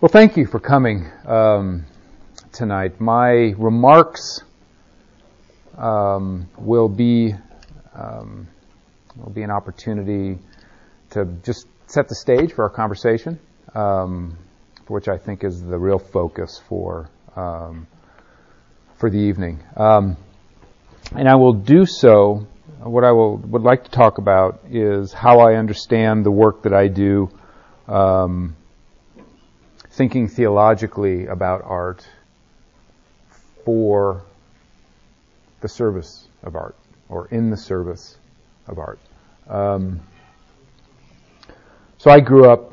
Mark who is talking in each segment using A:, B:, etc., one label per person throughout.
A: Well, thank you for coming um, tonight. My remarks um, will be um, will be an opportunity to just set the stage for our conversation, um, for which I think is the real focus for um, for the evening. Um, and I will do so. What I will would like to talk about is how I understand the work that I do. Um, thinking theologically about art for the service of art or in the service of art. Um, so I grew up.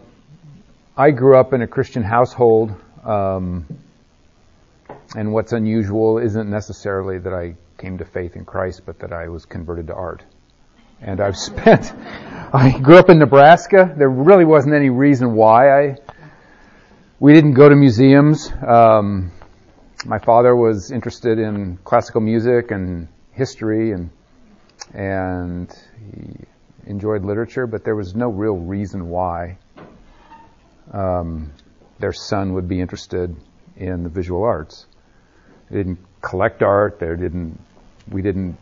A: I grew up in a Christian household, um, and what's unusual isn't necessarily that I came to faith in Christ, but that I was converted to art. And I've spent. I grew up in Nebraska. There really wasn't any reason why I we didn't go to museums. Um, my father was interested in classical music and history, and and he enjoyed literature, but there was no real reason why um, their son would be interested in the visual arts. They didn't collect art. They didn't. We didn't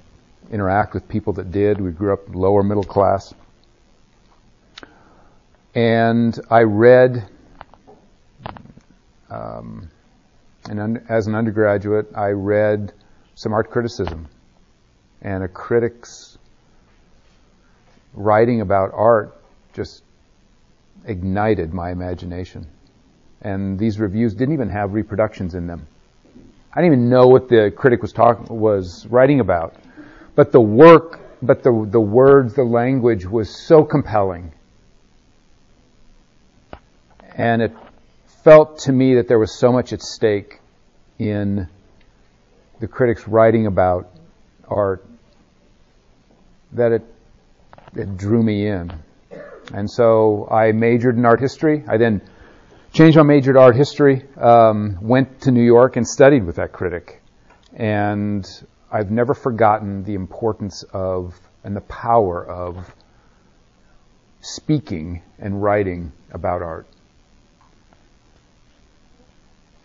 A: interact with people that did. We grew up lower middle class. And I read um, and un- as an undergraduate, I read some art criticism, and a critic's writing about art just ignited my imagination. And these reviews didn't even have reproductions in them. I didn't even know what the critic was talking was writing about, but the work, but the the words, the language was so compelling, and it felt to me that there was so much at stake in the critics writing about art that it, it drew me in. And so I majored in art history. I then changed my major to art history, um, went to New York and studied with that critic. And I've never forgotten the importance of and the power of speaking and writing about art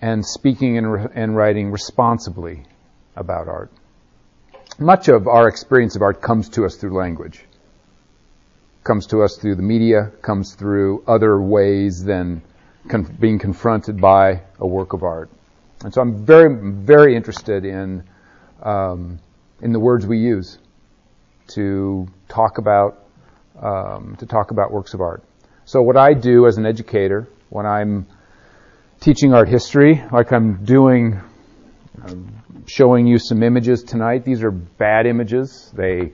A: and speaking and, and writing responsibly about art. Much of our experience of art comes to us through language, comes to us through the media, comes through other ways than con- being confronted by a work of art. And so I'm very, very interested in um, in the words we use to talk about um, to talk about works of art. So what I do as an educator when I'm teaching art history, like I'm doing, um, showing you some images tonight. These are bad images. They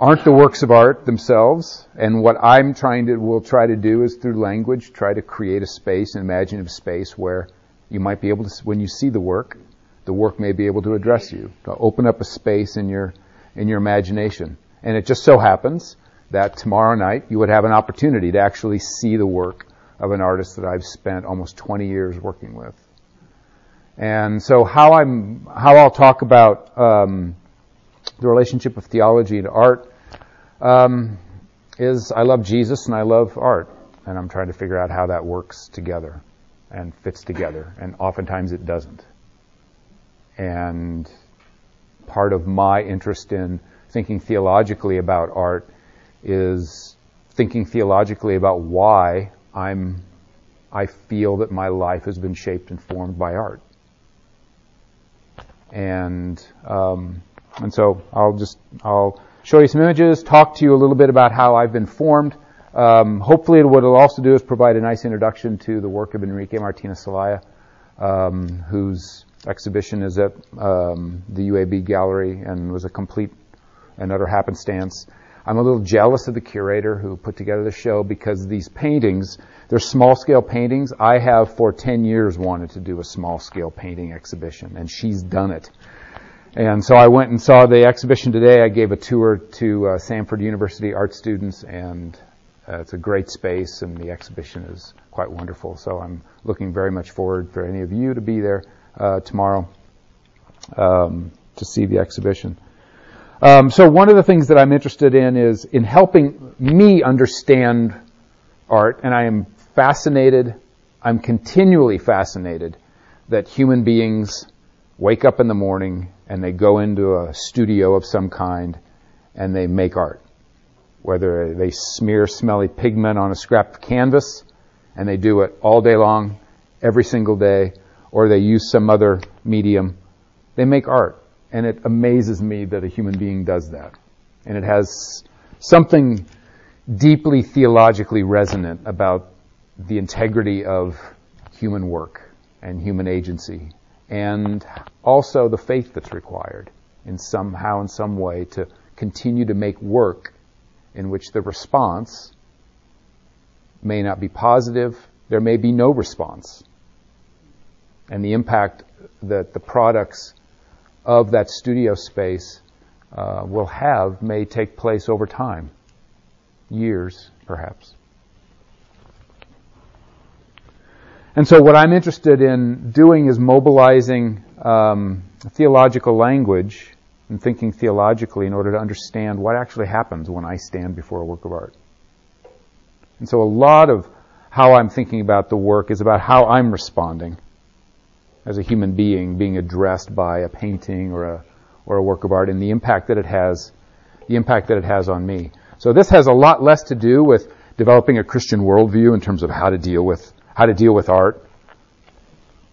A: aren't the works of art themselves. And what I'm trying to, will try to do is through language, try to create a space, an imaginative space where you might be able to, when you see the work, the work may be able to address you, to open up a space in your, in your imagination. And it just so happens that tomorrow night you would have an opportunity to actually see the work of an artist that I've spent almost 20 years working with. And so how I'm, how I'll talk about um, the relationship of theology to art um, is I love Jesus and I love art, and I'm trying to figure out how that works together and fits together, and oftentimes it doesn't. And part of my interest in thinking theologically about art is thinking theologically about why I'm, I feel that my life has been shaped and formed by art. And, um, and so I'll just, I'll show you some images, talk to you a little bit about how I've been formed. Um, hopefully what it'll also do is provide a nice introduction to the work of Enrique Martinez Celaya, um, whose exhibition is at um, the UAB gallery and was a complete and utter happenstance. I'm a little jealous of the curator who put together the show because these paintings, they're small scale paintings. I have for 10 years wanted to do a small scale painting exhibition and she's done it. And so I went and saw the exhibition today. I gave a tour to uh, Samford University art students and uh, it's a great space and the exhibition is quite wonderful. So I'm looking very much forward for any of you to be there uh, tomorrow um, to see the exhibition. Um, so one of the things that I'm interested in is in helping me understand art, and I am fascinated I'm continually fascinated that human beings wake up in the morning and they go into a studio of some kind and they make art. Whether they smear smelly pigment on a scrap of canvas and they do it all day long, every single day, or they use some other medium, they make art. And it amazes me that a human being does that. And it has something deeply theologically resonant about the integrity of human work and human agency and also the faith that's required in somehow in some way to continue to make work in which the response may not be positive, there may be no response. And the impact that the products of that studio space uh, will have may take place over time, years perhaps. And so what I'm interested in doing is mobilizing um, theological language and thinking theologically in order to understand what actually happens when I stand before a work of art. And so a lot of how I'm thinking about the work is about how I'm responding as a human being being addressed by a painting or a or a work of art and the impact that it has the impact that it has on me. So this has a lot less to do with developing a Christian worldview in terms of how to deal with how to deal with art,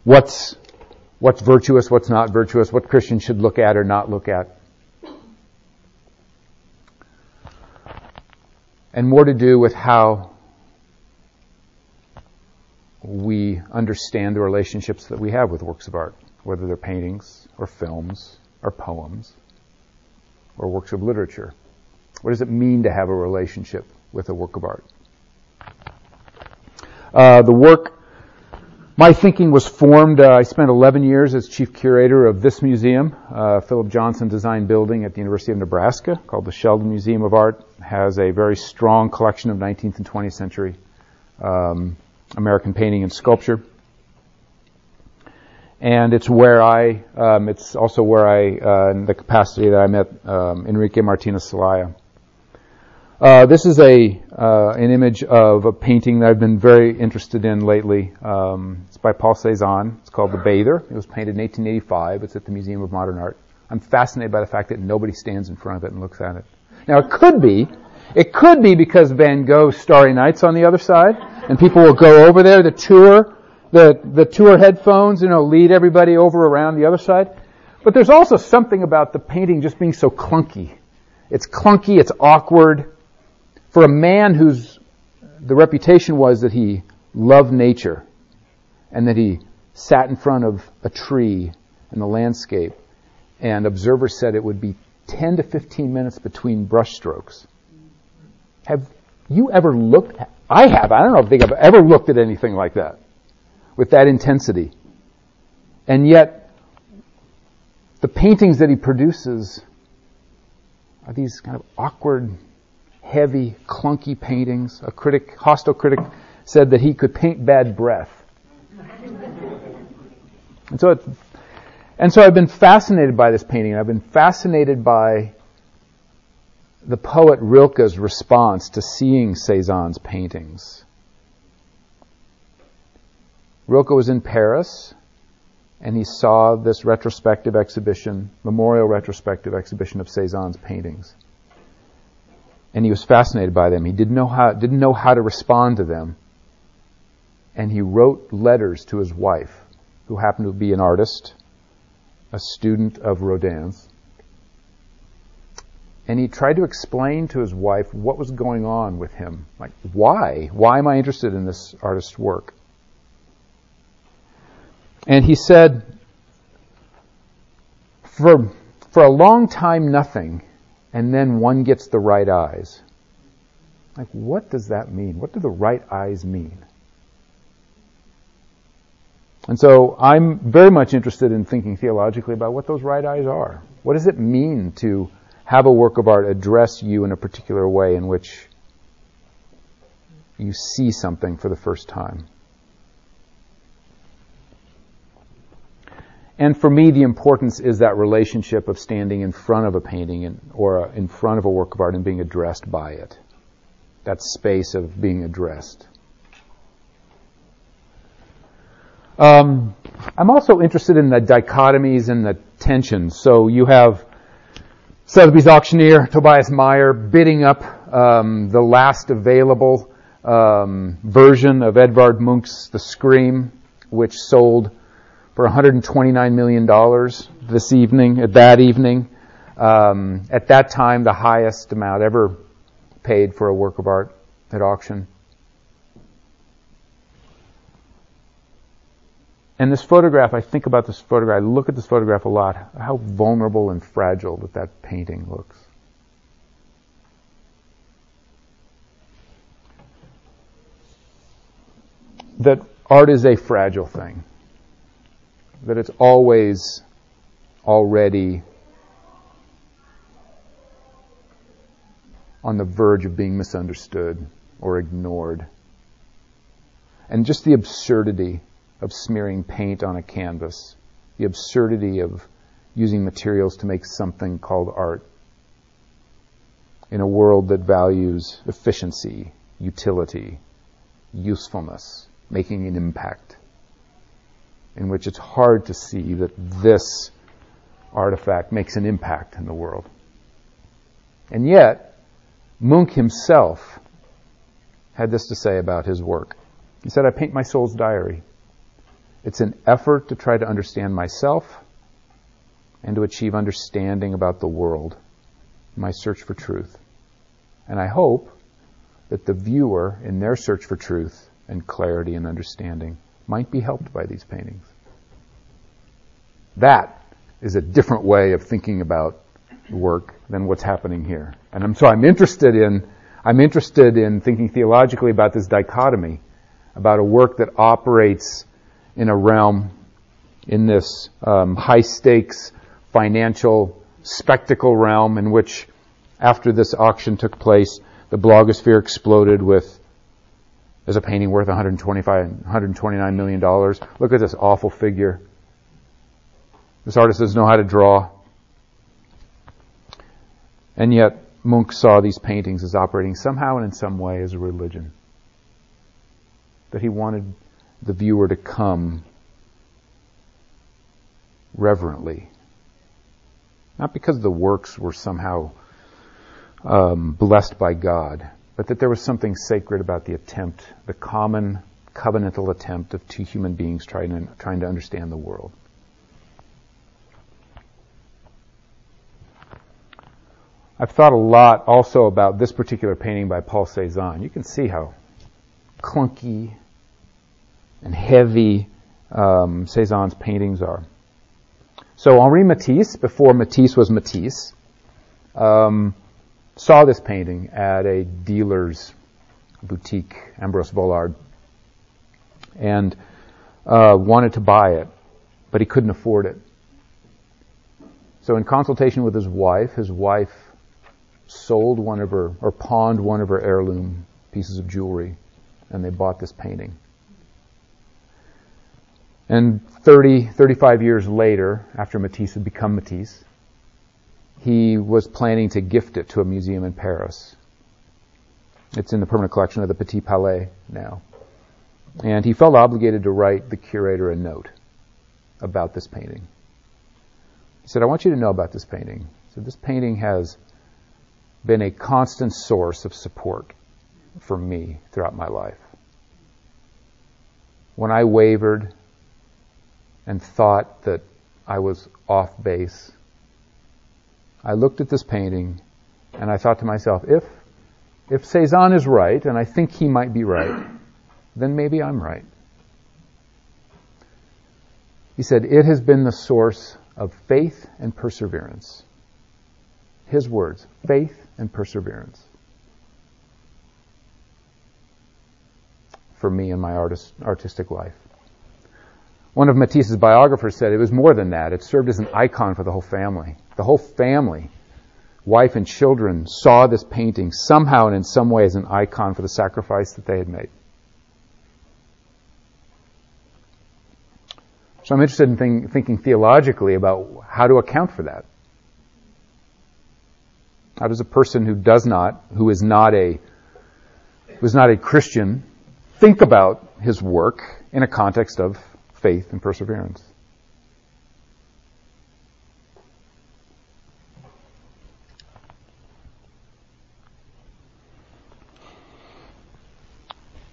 A: what's, what's virtuous, what's not virtuous, what Christians should look at or not look at. And more to do with how we understand the relationships that we have with works of art, whether they're paintings or films or poems or works of literature. What does it mean to have a relationship with a work of art? Uh, the work, my thinking was formed. Uh, I spent 11 years as chief curator of this museum, uh, Philip Johnson Design Building at the University of Nebraska, called the Sheldon Museum of Art. Has a very strong collection of 19th and 20th century um, American painting and sculpture. And it's where I, um, it's also where I, uh, in the capacity that I met um, Enrique Martinez Celaya. Uh, this is a uh, an image of a painting that I've been very interested in lately. Um, it's by Paul Cezanne. It's called The Bather. It was painted in 1885. It's at the Museum of Modern Art. I'm fascinated by the fact that nobody stands in front of it and looks at it. Now it could be, it could be because Van Gogh's Starry Night's on the other side, and people will go over there the tour the the tour headphones, you know, lead everybody over around the other side. But there's also something about the painting just being so clunky. It's clunky. It's awkward for a man whose the reputation was that he loved nature and that he sat in front of a tree in the landscape and observers said it would be 10 to 15 minutes between brushstrokes. Have you ever looked I have, I don't know if I've ever looked at anything like that with that intensity. And yet, the paintings that he produces are these kind of awkward heavy, clunky paintings. A critic, hostile critic, said that he could paint bad breath. and so, it, and so I've been fascinated by this painting. I've been fascinated by the poet Rilke's response to seeing Cezanne's paintings. Rilke was in Paris and he saw this retrospective exhibition, memorial retrospective exhibition of Cezanne's paintings and he was fascinated by them. He didn't know how, didn't know how to respond to them. And he wrote letters to his wife, who happened to be an artist, a student of Rodin's. And he tried to explain to his wife what was going on with him. Like, why? Why am I interested in this artist's work? And he said, for, for a long time, nothing and then one gets the right eyes. Like, what does that mean? What do the right eyes mean? And so I'm very much interested in thinking theologically about what those right eyes are. What does it mean to have a work of art address you in a particular way in which you see something for the first time? And for me, the importance is that relationship of standing in front of a painting and, or in front of a work of art and being addressed by it. That space of being addressed. Um, I'm also interested in the dichotomies and the tensions. So you have Sotheby's auctioneer Tobias Meyer bidding up um, the last available um, version of Edvard Munch's The Scream, which sold for 129 million dollars this evening. At that evening, um, at that time, the highest amount ever paid for a work of art at auction. And this photograph, I think about this photograph, I look at this photograph a lot, how vulnerable and fragile that that painting looks. That art is a fragile thing. That it's always already on the verge of being misunderstood or ignored. And just the absurdity of smearing paint on a canvas, the absurdity of using materials to make something called art in a world that values efficiency, utility, usefulness, making an impact, in which it's hard to see that this artifact makes an impact in the world. And yet, Munch himself had this to say about his work. He said, I paint my soul's diary. It's an effort to try to understand myself and to achieve understanding about the world, my search for truth. And I hope that the viewer, in their search for truth and clarity and understanding, might be helped by these paintings. That is a different way of thinking about work than what's happening here. And I'm, so I'm interested in, I'm interested in thinking theologically about this dichotomy, about a work that operates in a realm, in this um, high stakes financial spectacle realm in which, after this auction took place, the blogosphere exploded with there's a painting worth 125, 129 million dollars. Look at this awful figure. This artist doesn't know how to draw. And yet, Munch saw these paintings as operating somehow and in some way as a religion. That he wanted the viewer to come reverently. Not because the works were somehow um, blessed by God, but that there was something sacred about the attempt, the common covenantal attempt of two human beings trying to, trying to understand the world. I've thought a lot also about this particular painting by Paul Cezanne. You can see how clunky and heavy um, Cezanne's paintings are. So Henri Matisse, before Matisse was Matisse, um, saw this painting at a dealer's boutique, Ambroise Vollard, and uh, wanted to buy it, but he couldn't afford it. So in consultation with his wife, his wife sold one of her, or pawned one of her heirloom pieces of jewelry, and they bought this painting. And 30, 35 years later, after Matisse had become Matisse, he was planning to gift it to a museum in Paris. It's in the permanent collection of the Petit Palais now. And he felt obligated to write the curator a note about this painting. He said, I want you to know about this painting. So this painting has been a constant source of support for me throughout my life. When I wavered and thought that I was off base. I looked at this painting and I thought to myself, if, if Cezanne is right, and I think he might be right, then maybe I'm right. He said, it has been the source of faith and perseverance. His words, faith and perseverance. For me in my artist, artistic life. One of Matisse's biographers said it was more than that. It served as an icon for the whole family. The whole family, wife and children, saw this painting somehow and in some way as an icon for the sacrifice that they had made. So I'm interested in think, thinking theologically about how to account for that. How does a person who does not, who is not a, who is not a Christian, think about his work in a context of faith and perseverance.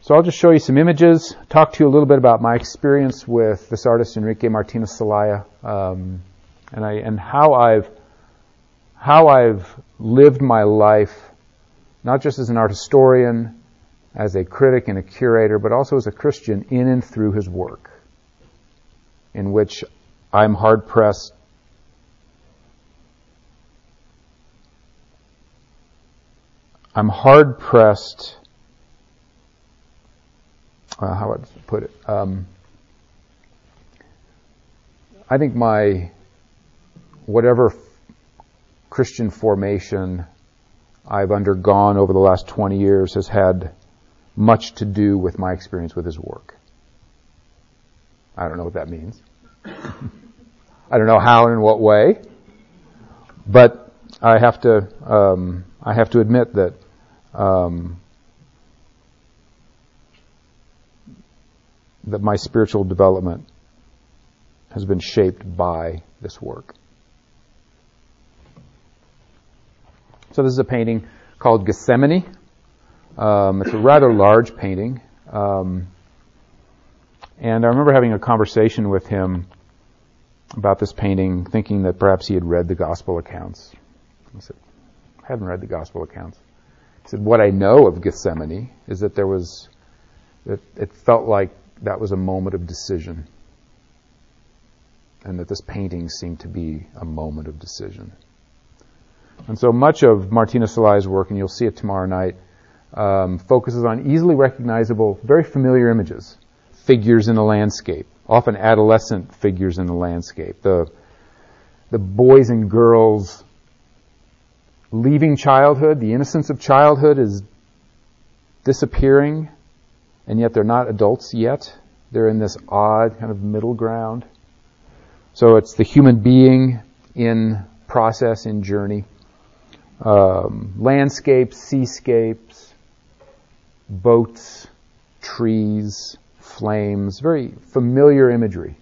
A: So I'll just show you some images, talk to you a little bit about my experience with this artist Enrique Martinez Celaya, um, and I and how I've how I've lived my life, not just as an art historian, as a critic and a curator, but also as a Christian in and through his work, in which I'm hard pressed I'm hard pressed uh, how would I put it? Um, I think my whatever Christian formation I've undergone over the last 20 years has had much to do with my experience with his work. I don't know what that means. I don't know how and in what way, but I have to um, I have to admit that um, that my spiritual development has been shaped by this work. So this is a painting called Gethsemane. Um, it's a rather large painting. Um, and I remember having a conversation with him about this painting, thinking that perhaps he had read the gospel accounts. I said, I haven't read the gospel accounts. He said, what I know of Gethsemane is that there was, it, it felt like that was a moment of decision. And that this painting seemed to be a moment of decision. And so much of Martinez Celaya's work, and you'll see it tomorrow night, um, focuses on easily recognizable, very familiar images, figures in a landscape, often adolescent figures in the landscape. The, the boys and girls leaving childhood, the innocence of childhood is disappearing and yet they're not adults yet. They're in this odd kind of middle ground. So it's the human being in process, in journey. Um, landscapes, seascapes, boats, trees, flames, very familiar imagery.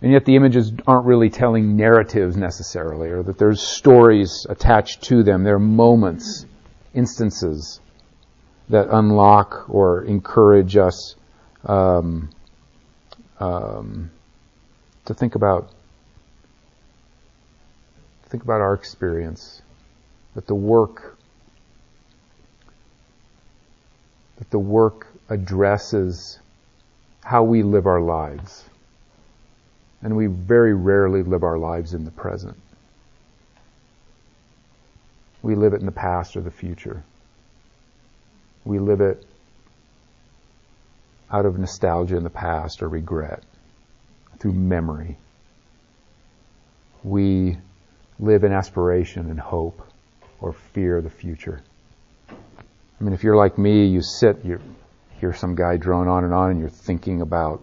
A: And yet the images aren't really telling narratives necessarily, or that there's stories attached to them. They're moments instances that unlock or encourage us um, um, to think about think about our experience that the work that the work addresses how we live our lives and we very rarely live our lives in the present we live it in the past or the future. We live it out of nostalgia in the past or regret, through memory. We live in aspiration and hope or fear the future. I mean, if you're like me, you sit, you hear some guy drone on and on, and you're thinking about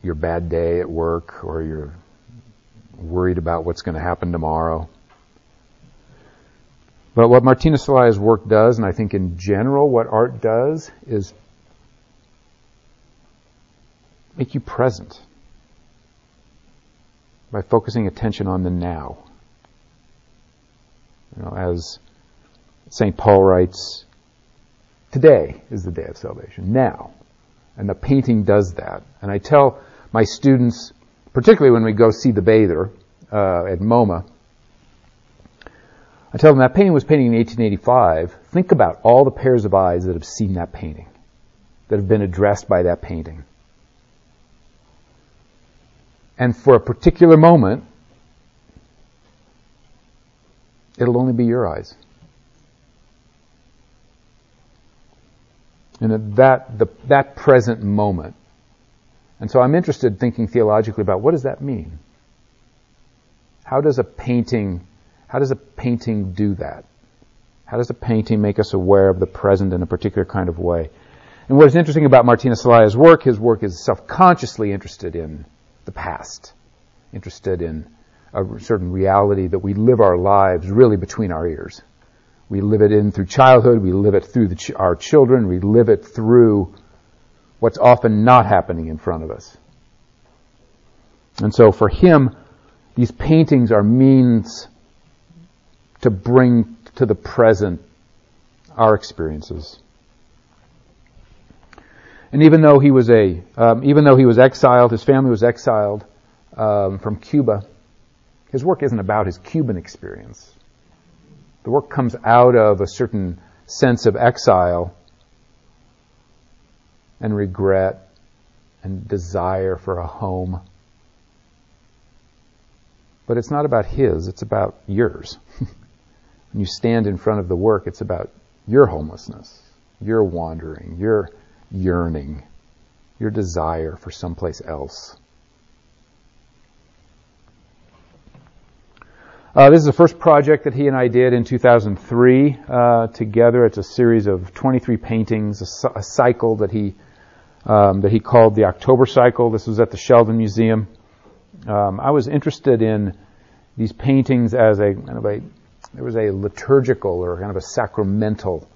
A: your bad day at work, or you're worried about what's going to happen tomorrow. But what Martinez Celaya's work does, and I think in general what art does, is make you present by focusing attention on the now. You know, as St. Paul writes, today is the day of salvation, now. And the painting does that. And I tell my students, particularly when we go see the bather uh, at MoMA, I tell them that painting was painted in 1885. Think about all the pairs of eyes that have seen that painting, that have been addressed by that painting. And for a particular moment, it'll only be your eyes. That, the, that present moment. And so I'm interested thinking theologically about what does that mean? How does a painting how does a painting do that? How does a painting make us aware of the present in a particular kind of way? And what is interesting about Martinez Celaya's work, his work is self-consciously interested in the past, interested in a certain reality that we live our lives really between our ears. We live it in through childhood. We live it through ch- our children. We live it through what's often not happening in front of us. And so for him, these paintings are means to bring to the present our experiences. And even though he was a, um, even though he was exiled, his family was exiled um, from Cuba. His work isn't about his Cuban experience. The work comes out of a certain sense of exile and regret and desire for a home. But it's not about his, it's about yours. when you stand in front of the work, it's about your homelessness, your wandering, your yearning, your desire for someplace else. Uh, this is the first project that he and I did in 2003 uh, together. It's a series of 23 paintings, a, a cycle that he um, that he called the October Cycle. This was at the Sheldon Museum. Um, I was interested in these paintings as a kind of a there was a liturgical or kind of a sacramental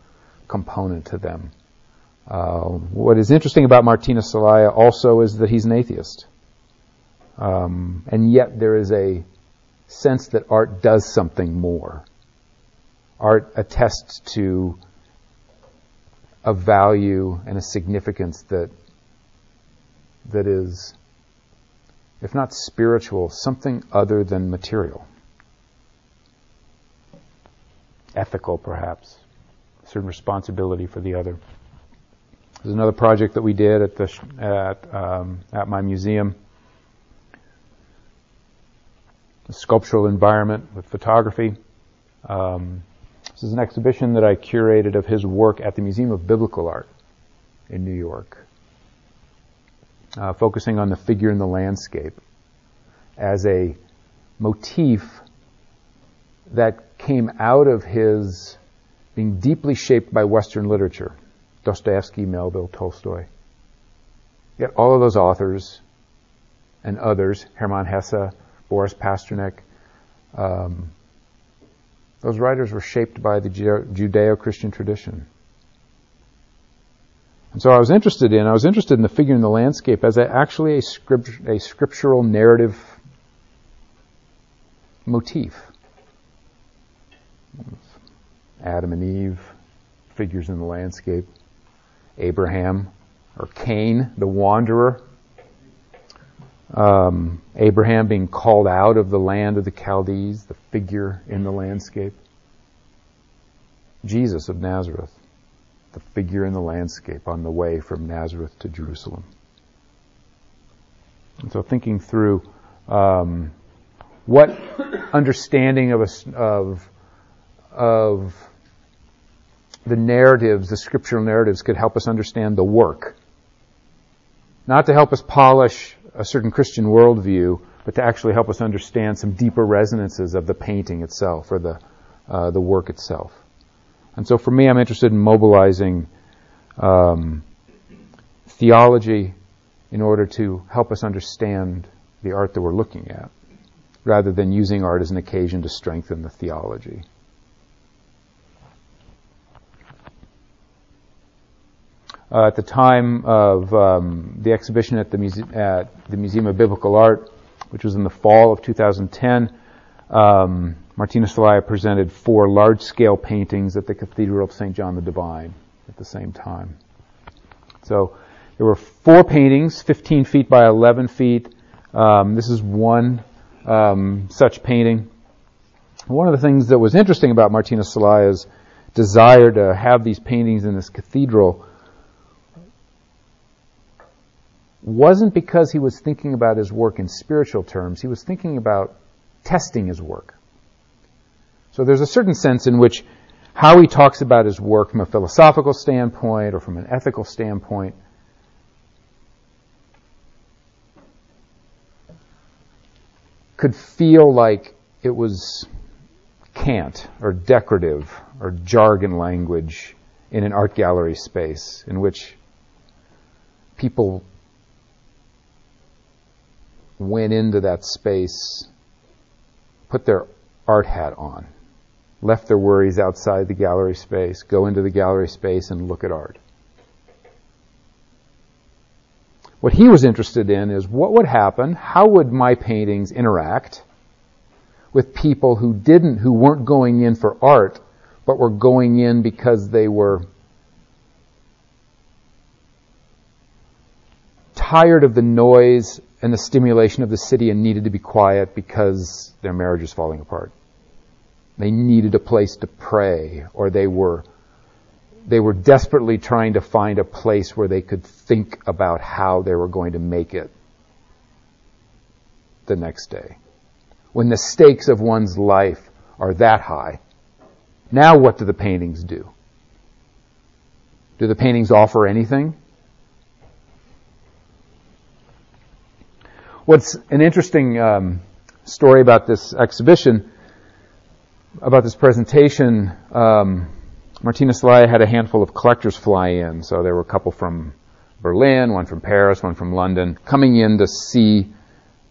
A: component to them. Uh, what is interesting about Martinez Celaya also is that he's an atheist. Um, and yet there is a sense that art does something more. Art attests to a value and a significance that that is, if not spiritual, something other than material. Ethical, perhaps. Certain responsibility for the other. There's another project that we did at the at um, at my museum the sculptural environment with photography. Um, this is an exhibition that I curated of his work at the Museum of Biblical Art in New York, uh, focusing on the figure in the landscape as a motif that came out of his being deeply shaped by Western literature, Dostoevsky, Melville, Tolstoy. Yet all of those authors and others, Hermann Hesse, Boris Pasternak. Um, those writers were shaped by the Judeo-Christian tradition. And so I was interested in, I was interested in the figure in the landscape as a, actually a, script, a scriptural narrative motif. Adam and Eve, figures in the landscape. Abraham, or Cain, the wanderer, um, Abraham being called out of the land of the Chaldees, the figure in the landscape. Jesus of Nazareth, the figure in the landscape on the way from Nazareth to Jerusalem. And so thinking through um, what understanding of, a, of, of the narratives, the scriptural narratives, could help us understand the work. Not to help us polish a certain Christian worldview, but to actually help us understand some deeper resonances of the painting itself or the uh, the work itself. And so, for me, I'm interested in mobilizing um, theology in order to help us understand the art that we're looking at, rather than using art as an occasion to strengthen the theology. Uh, at the time of um, the exhibition at the, muse- at the, Museum of Biblical Art, which was in the fall of 2010. Um, Martinez Celaya presented four large-scale paintings at the Cathedral of St. John the Divine at the same time. So there were four paintings, 15 feet by 11 feet. Um, this is one um, such painting. One of the things that was interesting about Martinez Celaya's desire to have these paintings in this cathedral wasn't because he was thinking about his work in spiritual terms. He was thinking about testing his work. So there's a certain sense in which how he talks about his work from a philosophical standpoint or from an ethical standpoint could feel like it was cant or decorative or jargon language in an art gallery space in which people went into that space, put their art hat on, left their worries outside the gallery space, go into the gallery space and look at art. What he was interested in is what would happen, how would my paintings interact with people who didn't, who weren't going in for art, but were going in because they were tired of the noise and the stimulation of the city and needed to be quiet because their marriage was falling apart. They needed a place to pray or they were they were desperately trying to find a place where they could think about how they were going to make it the next day. When the stakes of one's life are that high, now what do the paintings do? Do the paintings offer anything? What's an interesting um, story about this exhibition, about this presentation, um, Martinez Celaya had a handful of collectors fly in. So there were a couple from Berlin, one from Paris, one from London, coming in to see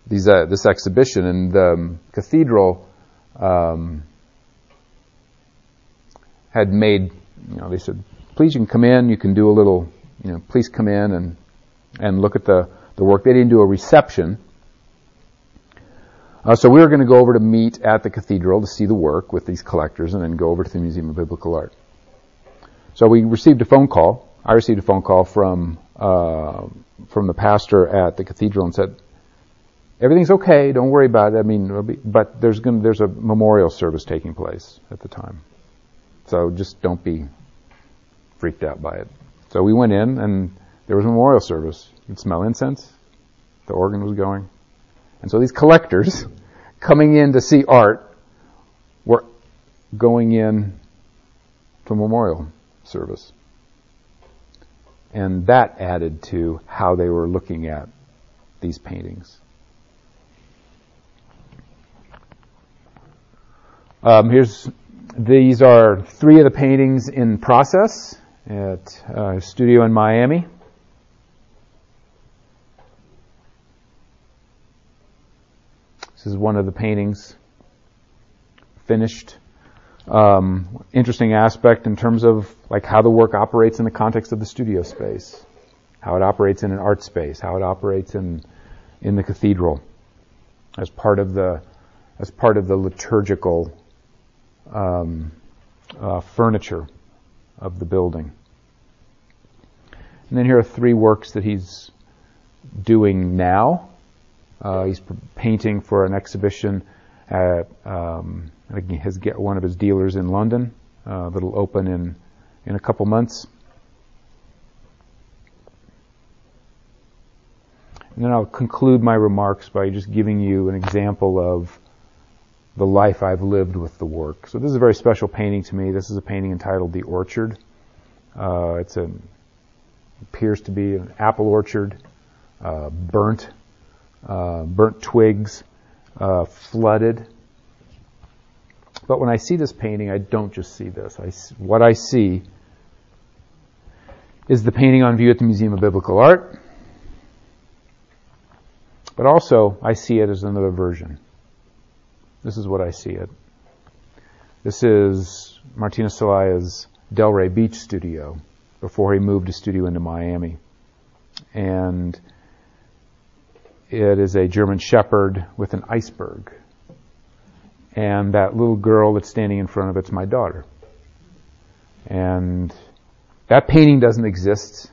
A: these, uh, this exhibition. And the um, cathedral um, had made, you know, they said, please you can come in, you can do a little, you know, please come in and, and look at the, the work. They didn't do a reception. Uh, so we were going to go over to meet at the cathedral to see the work with these collectors and then go over to the Museum of Biblical Art. So we received a phone call. I received a phone call from uh, from the pastor at the cathedral and said, "Everything's okay. Don't worry about it. I mean, be, but there's going there's a memorial service taking place at the time, so just don't be freaked out by it." So we went in and there was a memorial service. You could smell incense. The organ was going. And so these collectors coming in to see art were going in to memorial service. And that added to how they were looking at these paintings. Um, here's these are three of the paintings in process at a studio in Miami. Is one of the paintings finished. Um, interesting aspect in terms of like how the work operates in the context of the studio space, how it operates in an art space, how it operates in in the cathedral as part of the as part of the liturgical um, uh, furniture of the building. And then here are three works that he's doing now. Uh, he's painting for an exhibition at um, his one of his dealers in London uh, that'll open in in a couple months. And then I'll conclude my remarks by just giving you an example of the life I've lived with the work. So this is a very special painting to me. This is a painting entitled "The Orchard." Uh, it's a appears to be an apple orchard, uh, burnt uh, burnt twigs, uh, flooded. But when I see this painting, I don't just see this. I, what I see is the painting on view at the Museum of Biblical Art. But also, I see it as another version. This is what I see it. This is Martinez Celaya's Delray Beach studio before he moved his studio into Miami. And it is a German Shepherd with an iceberg. And that little girl that's standing in front of it's my daughter. And that painting doesn't exist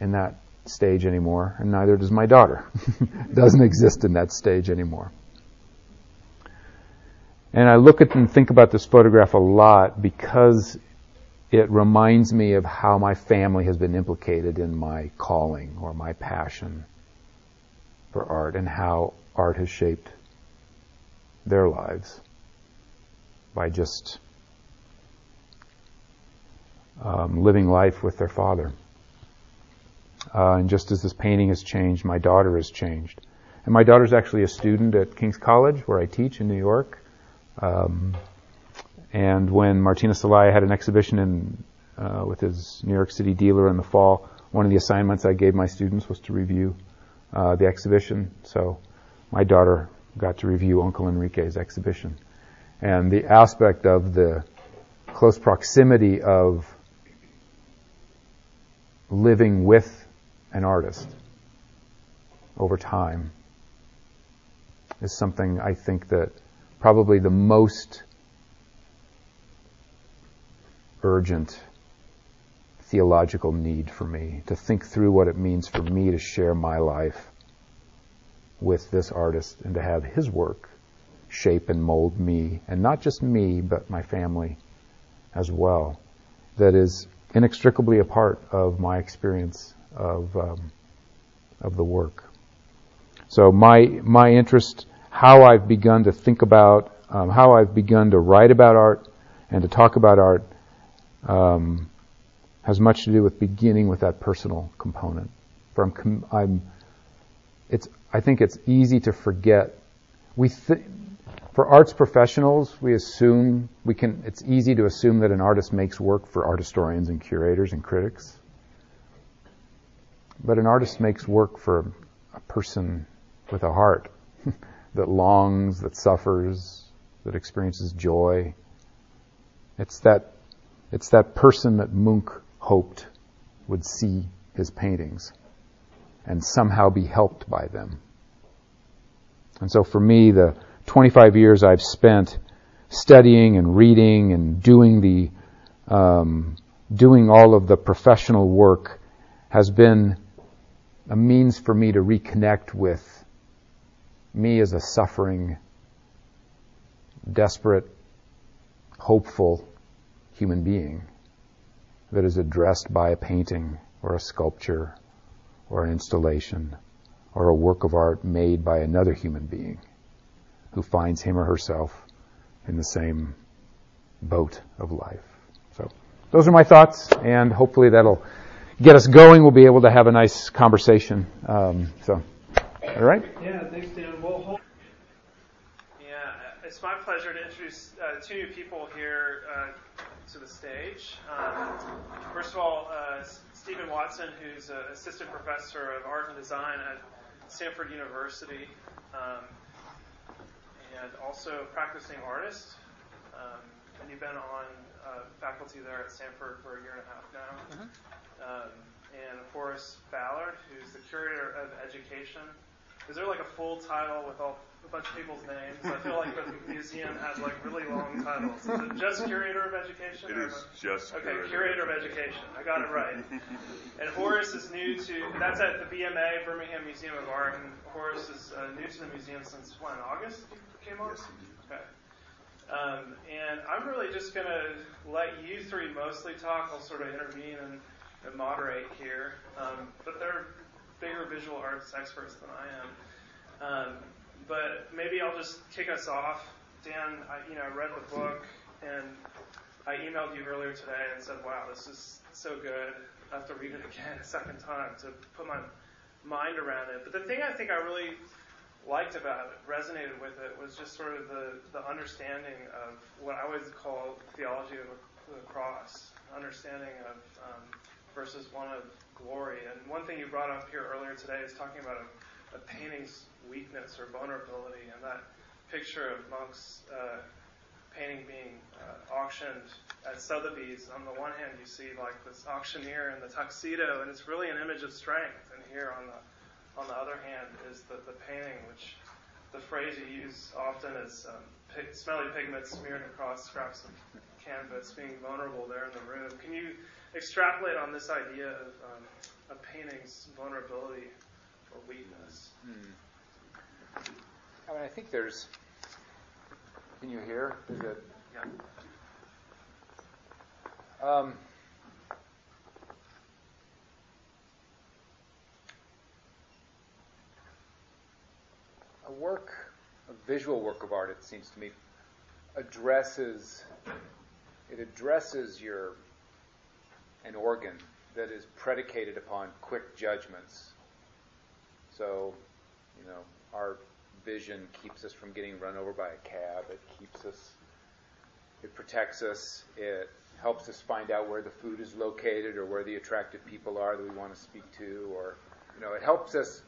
A: in that stage anymore, and neither does my daughter. doesn't exist in that stage anymore. And I look at and think about this photograph a lot because it reminds me of how my family has been implicated in my calling or my passion for art and how art has shaped their lives by just um, living life with their father. Uh, and just as this painting has changed, my daughter has changed. And my daughter's actually a student at King's College, where I teach in New York. Um, and when Martinez Celaya had an exhibition in, uh, with his New York City dealer in the fall, one of the assignments I gave my students was to review uh, the exhibition. So my daughter got to review Uncle Enrique's exhibition. and the aspect of the close proximity of living with an artist over time is something I think that probably the most urgent theological need for me to think through what it means for me to share my life with this artist and to have his work shape and mold me, and not just me, but my family as well. That is inextricably a part of my experience of um, of the work. So my my interest, how I've begun to think about, um, how I've begun to write about art and to talk about art, um, has much to do with beginning with that personal component. From I'm, it's I think it's easy to forget. We th- for arts professionals, we assume we can. It's easy to assume that an artist makes work for art historians and curators and critics. But an artist makes work for a person with a heart that longs, that suffers, that experiences joy. It's that, it's that person that Munch hoped would see his paintings and somehow be helped by them. And so for me, the 25 years I've spent studying and reading and doing the, um, doing all of the professional work has been a means for me to reconnect with me as a suffering, desperate, hopeful human being that is addressed by a painting or a sculpture or an installation or a work of art made by another human being who finds him or herself in the same boat of life. So those are my thoughts and hopefully that'll get us going, we'll be able to have a nice conversation. Um, so, all right?
B: Yeah, thanks, Dan. Hold- it's my pleasure to introduce uh, two new people here uh, to the stage. Um, first of all, uh, Stephen Watson, who's an assistant professor of art and design at Stanford University, um, and also practicing artist. Um, and you've been on uh, faculty there at Stanford for a year and a half now. Mm-hmm um, and Horace Ballard, who's the curator of education. Is there like a full title with all a bunch of people's names? I feel like the museum has like really long titles. Is it just curator of education?
C: It is just
B: okay. Curator, curator of education. I got it right. and Horace is new to that's at the BMA Birmingham Museum of Art, and Horace is uh, new to the museum since when August came on. Okay. Um, and I'm really just going to let you three mostly talk. I'll sort of intervene and and moderate here, um, but they're bigger visual arts experts than I am. Um, but maybe I'll just kick us off. Dan, I, you know, I read the book and I emailed you earlier today and said, "Wow, this is so good. I have to read it again a second time to put my mind around it." But the thing I think I really liked about it, resonated with it, was just sort of the, the understanding of what I would call theology of the cross, understanding of um, versus one of glory. And one thing you brought up here earlier today is talking about a, a painting's weakness or vulnerability, and that picture of Munch's uh, painting being uh, auctioned at Sotheby's. On the one hand, you see like this auctioneer in the tuxedo, and it's really an image of strength. And here on the on the other hand is the, the painting, which the phrase you use often is um, pig, smelly pigment smeared across scraps of canvas, being vulnerable there in the room. Can you extrapolate on this idea of um, a painting's vulnerability Hmm.
A: I mean, I think there's. Can you hear? Is it?
B: Yeah.
A: Um, a work, a visual work of art, it seems to me, addresses it addresses your an organ that is predicated upon quick judgments. So, you know, our vision keeps us from getting run over by a cab. It keeps us, it protects us. It helps us find out where the food is located or where the attractive people are that we want to speak to. Or, you know, it helps us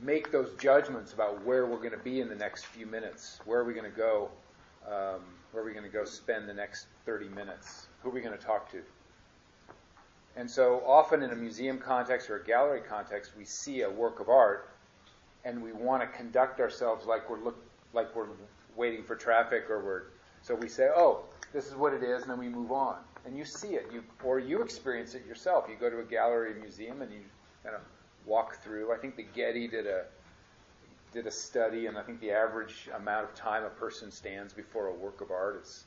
A: make those judgments about where we're going to be in the next few minutes. Where are we going to go? Um, where are we going to go spend the next 30 minutes? Who are we going to talk to? And so often in a museum context or a gallery context, we see a work of art and we want to conduct ourselves like we're look, like we're waiting for traffic or we're so we say, "Oh, this is what it is," and then we move on. And you see it, you or you experience it yourself. You go to a gallery, or museum, and you kind of walk through. I think the Getty did a did a study, and I think the average amount of time a person stands before a work of art is,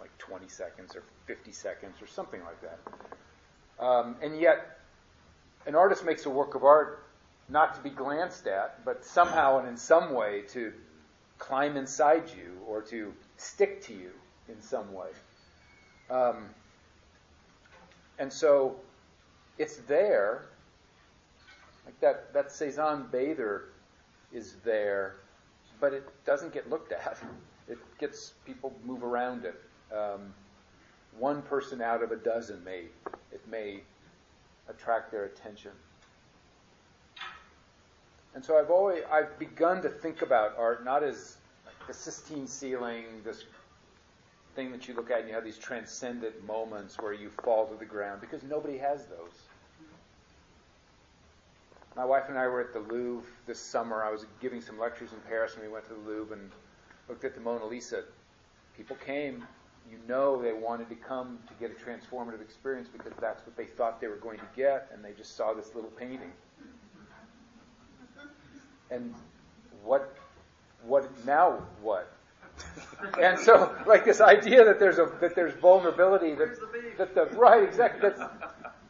A: like 20 seconds or 50 seconds or something like that. Um, and yet, an artist makes a work of art not to be glanced at, but somehow and in some way to climb inside you or to stick to you in some way. Um, and so it's there, like that, that Cezanne bather is there, but it doesn't get looked at. It gets people move around it. Um, one person out of a dozen may it may attract their attention. And so I've always I've begun to think about art not as the Sistine ceiling, this thing that you look at and you have these transcendent moments where you fall to the ground, because nobody has those. My wife and I were at the Louvre this summer. I was giving some lectures in Paris, and we went to the Louvre and looked at the Mona Lisa. People came. You know they wanted to come to get a transformative experience because that's what they thought they were going to get, and they just saw this little painting. And what, what now? What? and so, like this idea that there's a that there's vulnerability that that the right exactly that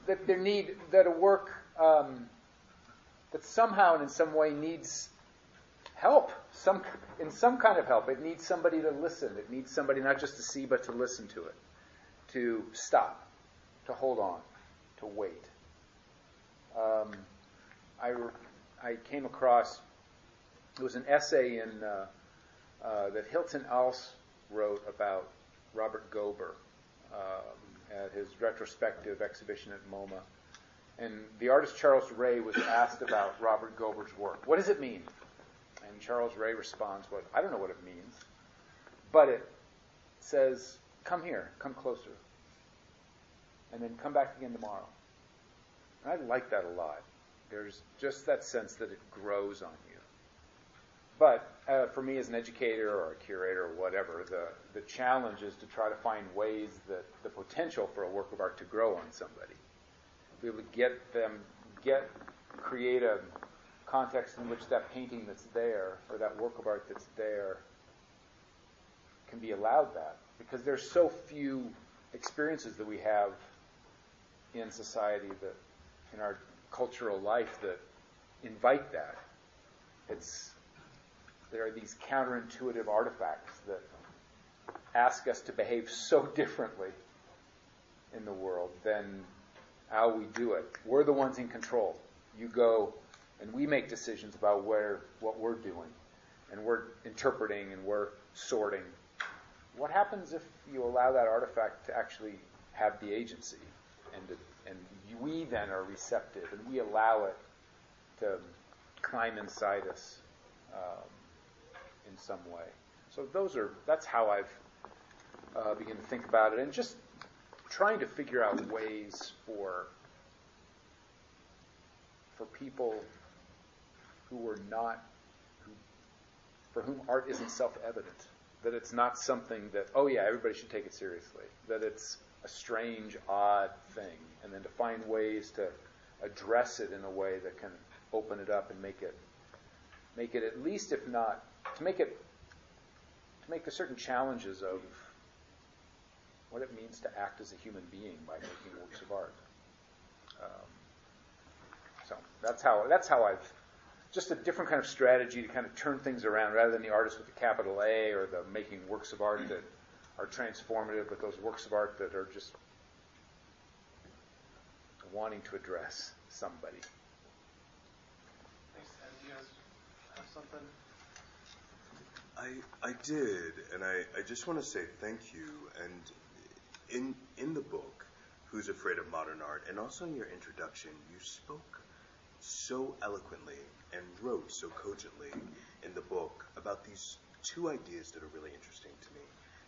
A: that there need that a work um, that somehow and in some way needs help, some in some kind of help. It needs somebody to listen. It needs somebody not just to see, but to listen to it, to stop, to hold on, to wait. Um, I I came across it was an essay in uh, uh, that Hilton Als wrote about Robert Gober um, at his retrospective exhibition at MoMA. And the artist Charles Ray was asked about Robert Gober's work. What does it mean? And Charles Ray responds, "What I don't know what it means, but it says, come here, come closer, and then come back again tomorrow." And I like that a lot. There's just that sense that it grows on you. But uh, for me as an educator or a curator or whatever, the, the challenge is to try to find ways that the potential for a work of art to grow on somebody be able to get them, get, create a context in which that painting that's there or that work of art that's there can be allowed that. Because there's so few experiences that we have in society that, in our cultural life, that invite that. It's, there are these counterintuitive artifacts that ask us to behave so differently in the world than how we do it. We're the ones in control. You go and we make decisions about where what we're doing, and we're interpreting and we're sorting. What happens if you allow that artifact to actually have the agency, and to, and we then are receptive, and we allow it to climb inside us um, in some way? So those are that's how I've uh, begun to think about it, and just trying to figure out ways for for people who are not who, for whom art isn't self-evident that it's not something that oh yeah everybody should take it seriously that it's a strange odd thing and then to find ways to address it in a way that can open it up and make it make it at least if not to make it to make the certain challenges of what it means to act as a human being by making works of art. Um, so that's how that's how I've just a different kind of strategy to kind of turn things around rather than the artist with the capital A or the making works of art that are transformative, but those works of art that are just wanting to address somebody.
B: Thanks, Do you guys have something?
C: I I did, and I, I just want to say thank you. And in in the book, Who's Afraid of Modern Art, and also in your introduction, you spoke so eloquently and wrote so cogently in the book about these two ideas that are really interesting to me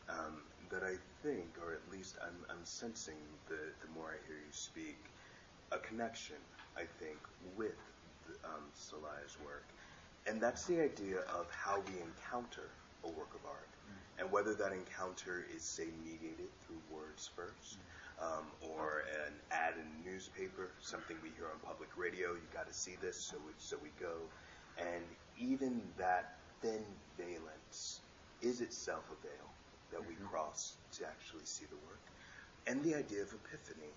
C: um, that I think, or at least I'm, I'm sensing the, the more I hear you speak, a connection, I think, with the, um, Celaya's work. And that's the idea of how we encounter a work of art. And whether that encounter is, say, mediated through words first, um, or an ad in a newspaper, something we hear on public radio, you got to see this, so we, so we go. And even that thin valence is itself a veil that we cross to actually see the work. And the idea of epiphany.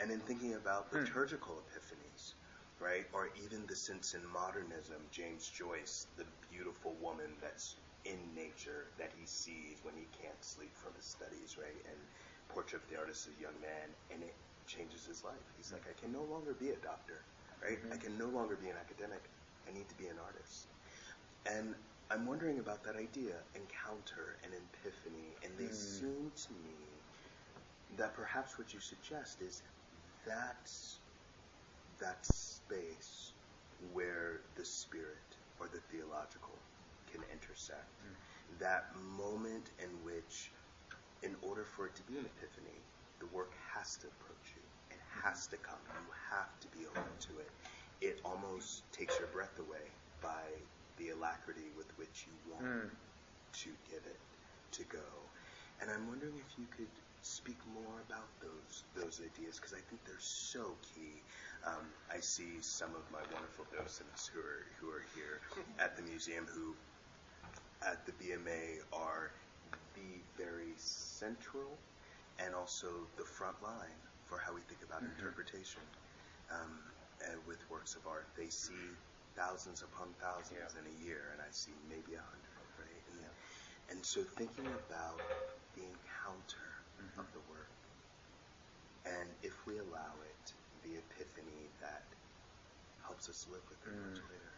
C: And in thinking about liturgical epiphanies, right? Or even the sense in modernism, James Joyce, the beautiful woman that's in nature that he sees when he can't sleep from his studies, right? And Portrait of the Artist as a young man, and it changes his life. He's like, I can no longer be a doctor, right? Mm-hmm. I can no longer be an academic. I need to be an artist. And I'm wondering about that idea, encounter and epiphany, and they mm. seem to me that perhaps what you suggest is that's that space where the spirit or the theological can intersect. Mm. That moment in which, in order for it to be an epiphany, the work has to approach you. It has to come. You have to be open to it. It almost takes your breath away by the alacrity with which you want to give it to go. And I'm wondering if you could speak more about those those ideas because I think they're so key. Um, I see some of my wonderful docents who are who are here at the museum who, at the BMA, are the very central and also the front line for how we think about mm-hmm. interpretation um, and with works of art. They see thousands upon thousands
D: Yeah.
C: in a year, and I see maybe a hundred, right? And, and so thinking about the encounter mm-hmm. of the work, and if we allow it, the epiphany that helps us live with it much mm. later.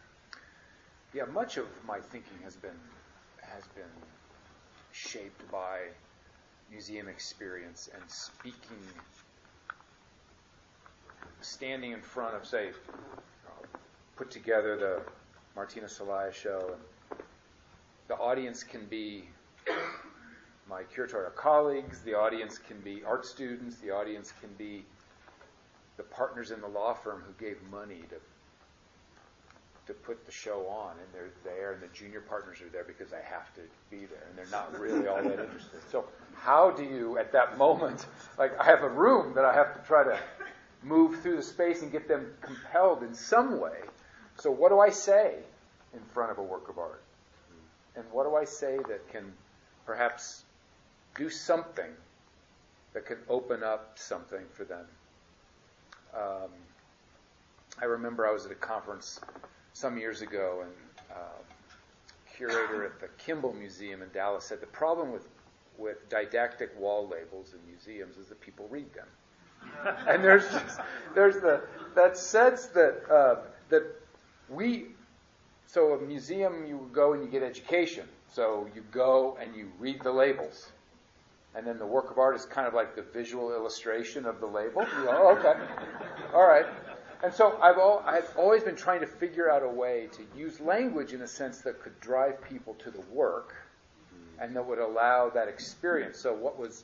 A: Yeah, much of my thinking has been has been shaped by museum experience and speaking, standing in front of, say, uh, put together the Martinez Celaya show, and the audience can be my curatorial colleagues, the audience can be art students, the audience can be the partners in the law firm who gave money to to put the show on, and they're there, and the junior partners are there because they have to be there, and they're not really all that interested. So, how do you, at that moment, like I have a room that I have to try to move through the space and get them compelled in some way. So, what do I say in front of a work of art? And what do I say that can perhaps do something that could open up something for them? Um, I remember I was at a conference some years ago, and uh, curator at the Kimbell Museum in Dallas said the problem with with didactic wall labels in museums is that people read them, and there's just, there's the that sense that uh, that we so a museum you go and you get education, so you go and you read the labels. And then the work of art is kind of like the visual illustration of the label. You go, oh, okay. All right. And so I've, al- I've always been trying to figure out a way to use language in a sense that could drive people to the work and that would allow that experience. So what was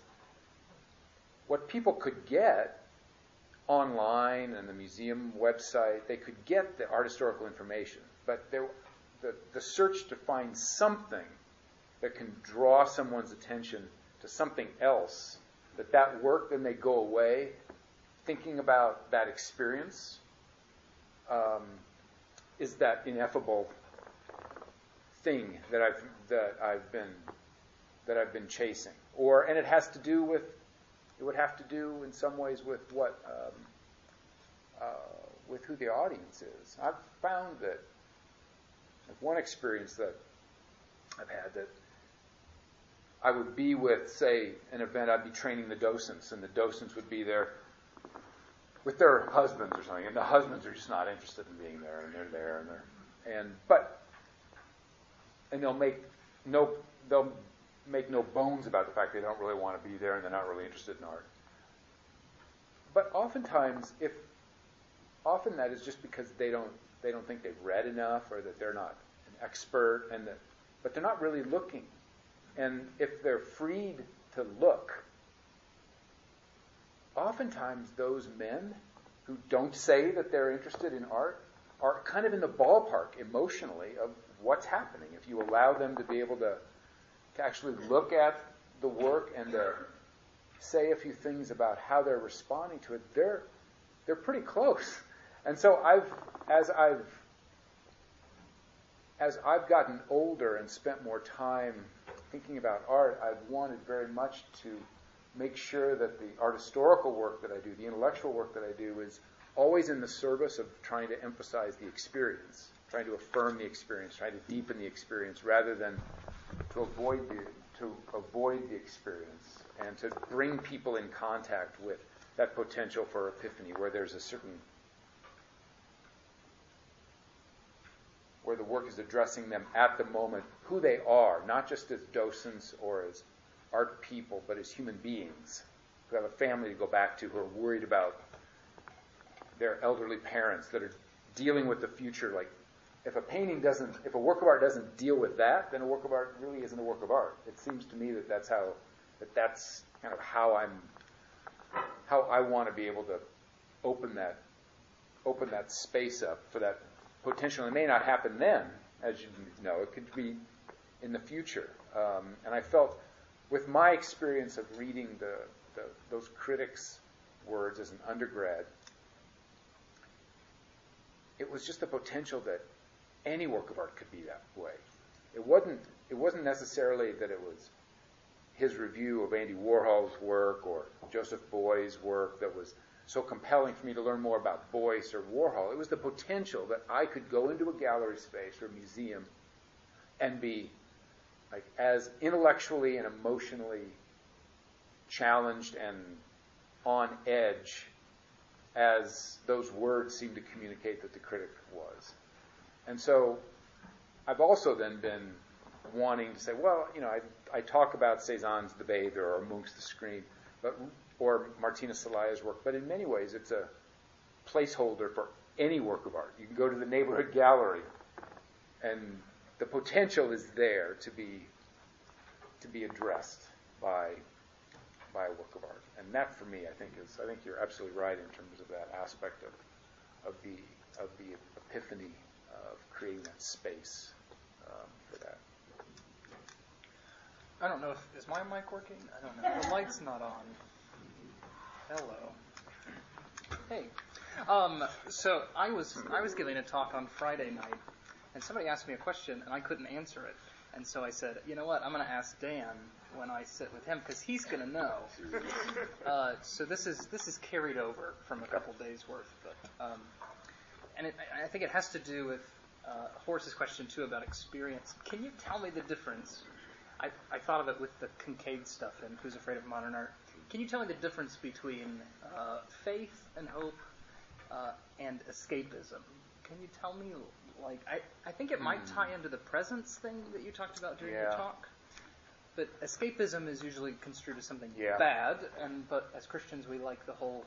A: what people could get online and the museum website, they could get the art historical information, but there, the, the search to find something that can draw someone's attention to something else, that that work, then they go away thinking about that experience, um, is that ineffable thing that I've that I've been that I've been chasing, or and it has to do with it would have to do in some ways with what um, uh, with who the audience is. I've found that like one experience that I've had that I would be with, say, an event, I'd be training the docents, and the docents would be there with their husbands or something, and the husbands are just not interested in being there, and they're there, and they're, and but, and they'll make no, they'll make no bones about the fact they don't really want to be there, and they're not really interested in art. But oftentimes, if often that is just because they don't they don't think they've read enough, or that they're not an expert, and that but they're not really looking. And if they're freed to look, oftentimes those men who don't say that they're interested in art are kind of in the ballpark emotionally of what's happening. If you allow them to be able to, to actually look at the work and to say a few things about how they're responding to it, they're they're pretty close. And so I've as I've as I've gotten older and spent more time thinking about art, I've wanted very much to make sure that the art historical work that I do, the intellectual work that I do, is always in the service of trying to emphasize the experience, trying to affirm the experience, trying to deepen the experience, rather than to avoid the to avoid the experience and to bring people in contact with that potential for epiphany, where there's a certain where the work is addressing them at the moment, who they are, not just as docents or as art people, but as human beings who have a family to go back to, who are worried about their elderly parents, that are dealing with the future. Like, if a painting doesn't, if a work of art doesn't deal with that, then a work of art really isn't a work of art. It seems to me that that's how, that that's kind of how I'm, how I want to be able to open that, open that space up for that potential. It may not happen then, as you know. It could be in the future. Um, and I felt, with my experience of reading the, the, those critics' words as an undergrad, it was just the potential that any work of art could be that way. It wasn't. It wasn't necessarily that it was his review of Andy Warhol's work or Joseph Beuys's work that was so compelling for me to learn more about Beuys or Warhol. It was the potential that I could go into a gallery space or a museum and be like as intellectually and emotionally challenged and on edge as those words seem to communicate that the critic was. And so I've also then been wanting to say, well, you know, I, I talk about Cezanne's The Bather or Munch's The Scream, but or Martinez Celaya's work, but in many ways it's a placeholder for any work of art. You can go to the neighborhood gallery, and the potential is there to be to be addressed by by a work of art. And that, for me, I think is I think you're absolutely right in terms of that aspect of of the of the epiphany of creating that space um, for that.
E: I don't know if is my mic working. I don't know. The light's not on. Hello. Hey. Um, so I was I was giving a talk on Friday night, and somebody asked me a question, and I couldn't answer it. And so I said, you know what? I'm going to ask Dan when I sit with him because he's going to know. Uh, so this is this is carried over from a couple days worth, but um, and it, I think it has to do with uh, Horace's question too about experience. Can you tell me the difference? I, I thought of it with the Kinkade stuff and Who's Afraid of Modern Art. Can you tell me the difference between uh, faith and hope uh, and escapism? Can you tell me, like, I, I think it might
A: Hmm.
E: tie into the presence thing that you talked about during
A: Yeah.
E: your talk. But escapism is usually construed as something
A: Yeah.
E: bad, and but as Christians we like the whole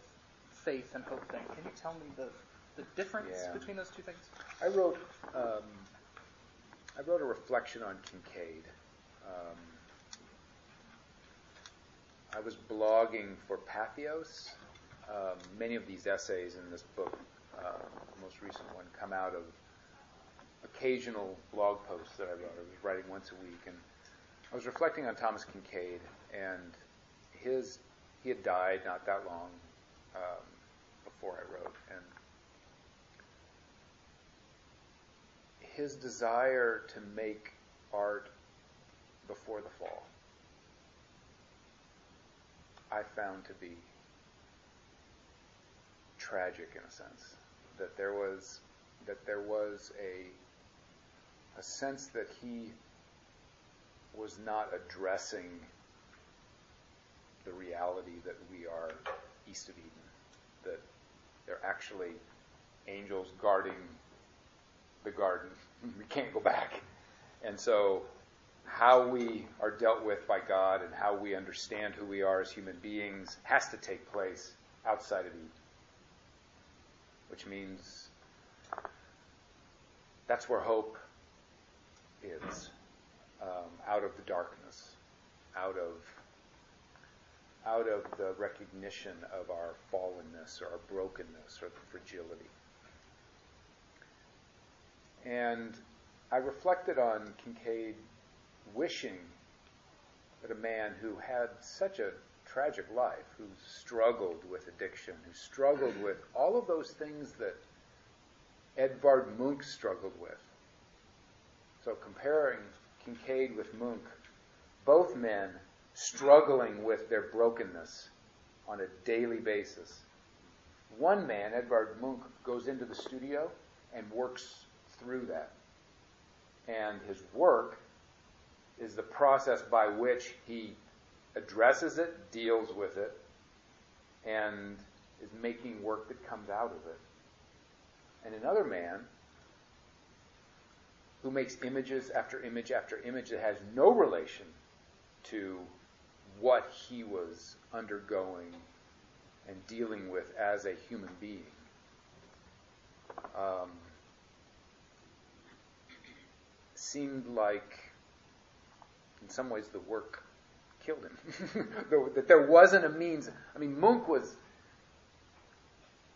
E: faith and hope thing. Can you tell me the the difference
A: Yeah.
E: between those two things?
A: I wrote um, I wrote a reflection on Kinkade. Um, I was blogging for Patheos. Um, many of these essays in this book, uh, the most recent one, come out of occasional blog posts that I wrote. I was writing once a week, and I was reflecting on Thomas Kinkade and his. He had died not that long um, before I wrote, and his desire to make art before the fall, I found to be tragic in a sense. That there was that there was a a sense that he was not addressing the reality that we are east of Eden, that they're actually angels guarding the garden. We can't go back. And so, how we are dealt with by God and how we understand who we are as human beings has to take place outside of Eden. Which means that's where hope is. um, out of the darkness, out of out of the recognition of our fallenness or our brokenness or the fragility. And I reflected on Kinkade wishing that a man who had such a tragic life, who struggled with addiction, who struggled with all of those things that Edvard Munch struggled with. So comparing Kinkade with Munch, both men struggling with their brokenness on a daily basis. One man, Edvard Munch, goes into the studio and works through that. And his work is the process by which he addresses it, deals with it, and is making work that comes out of it. And another man who makes images after image after image that has no relation to what he was undergoing and dealing with as a human being. Um, seemed like, in some ways, the work killed him. that there wasn't a means. I mean, Munch was,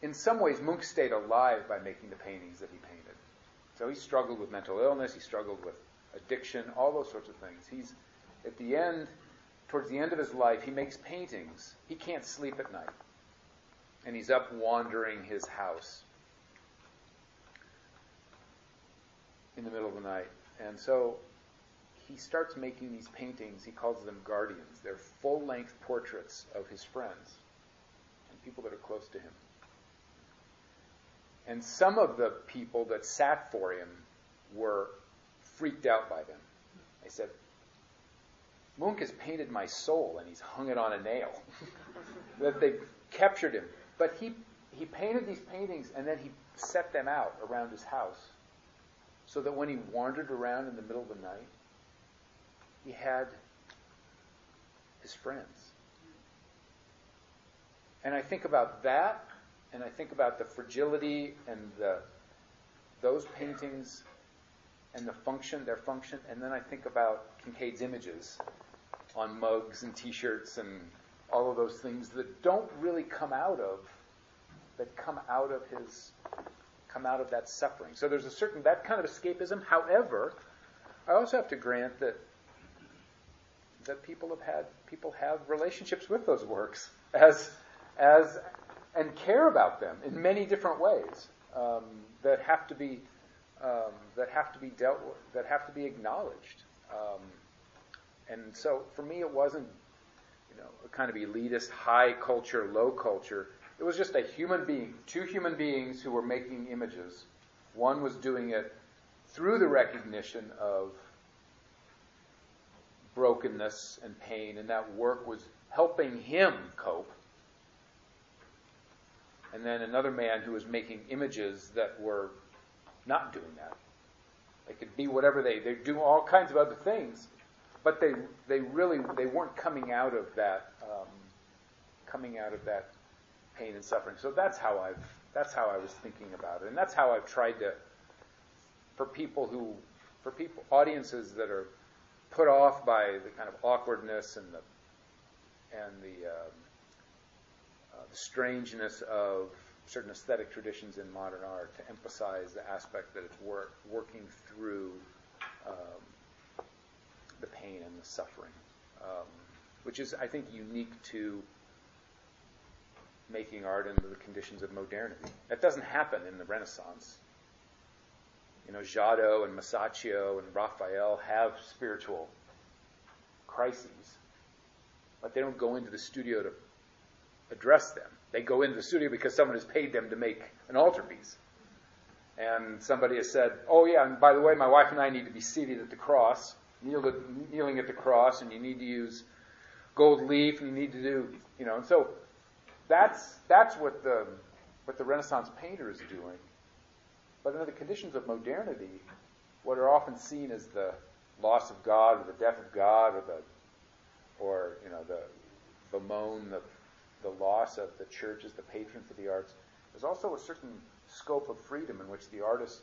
A: in some ways, Munch stayed alive by making the paintings that he painted. So he struggled with mental illness, he struggled with addiction, all those sorts of things. He's, at the end, towards the end of his life, he makes paintings. He can't sleep at night. And he's up wandering his house in the middle of the night. And so he starts making these paintings. He calls them guardians. They're full length portraits of his friends and people that are close to him. And some of the people that sat for him were freaked out by them. They said, Munch has painted my soul and he's hung it on a nail. that they captured him. But he, he painted these paintings and then he set them out around his house so that when he wandered around in the middle of the night, he had his friends. And I think about that, and I think about the fragility and the, those paintings and the function, their function, and then I think about Kinkade's images on mugs and T-shirts and all of those things that don't really come out of that come out of his come out of that suffering. So there's a certain that kind of escapism. However, I also have to grant that that people have had people have relationships with those works as as and care about them in many different ways um, that have to be um, that have to be dealt with, that have to be acknowledged. Um, and so for me, it wasn't, you know, a kind of elitist, high culture, low culture. It was just a human being, two human beings who were making images. One was doing it through the recognition of brokenness and pain, and that work was helping him cope. And then another man who was making images that were not doing that. They could be whatever they they do all kinds of other things, but they they really they weren't coming out of that um, coming out of that pain and suffering. So that's how I've that's how I was thinking about it, and that's how I've tried to for people who for people audiences that are put off by the kind of awkwardness and the and the, um, the strangeness of certain aesthetic traditions in modern art to emphasize the aspect that it's work, working through um, the pain and the suffering, um, which is, I think, unique to making art in the conditions of modernity. That doesn't happen in the Renaissance. You know, Giotto and Masaccio and Raphael have spiritual crises, but they don't go into the studio to address them. They go into the studio because someone has paid them to make an altarpiece. And somebody has said, oh yeah, and by the way, my wife and I need to be seated at the cross kneeling at the cross, and you need to use gold leaf, and you need to do, you know. And so that's that's what the what the Renaissance painter is doing. But under the conditions of modernity, what are often seen as the loss of God, or the death of God, or the or you know the bemoan the the loss of the church as the patron for the arts. There's also a certain scope of freedom in which the artist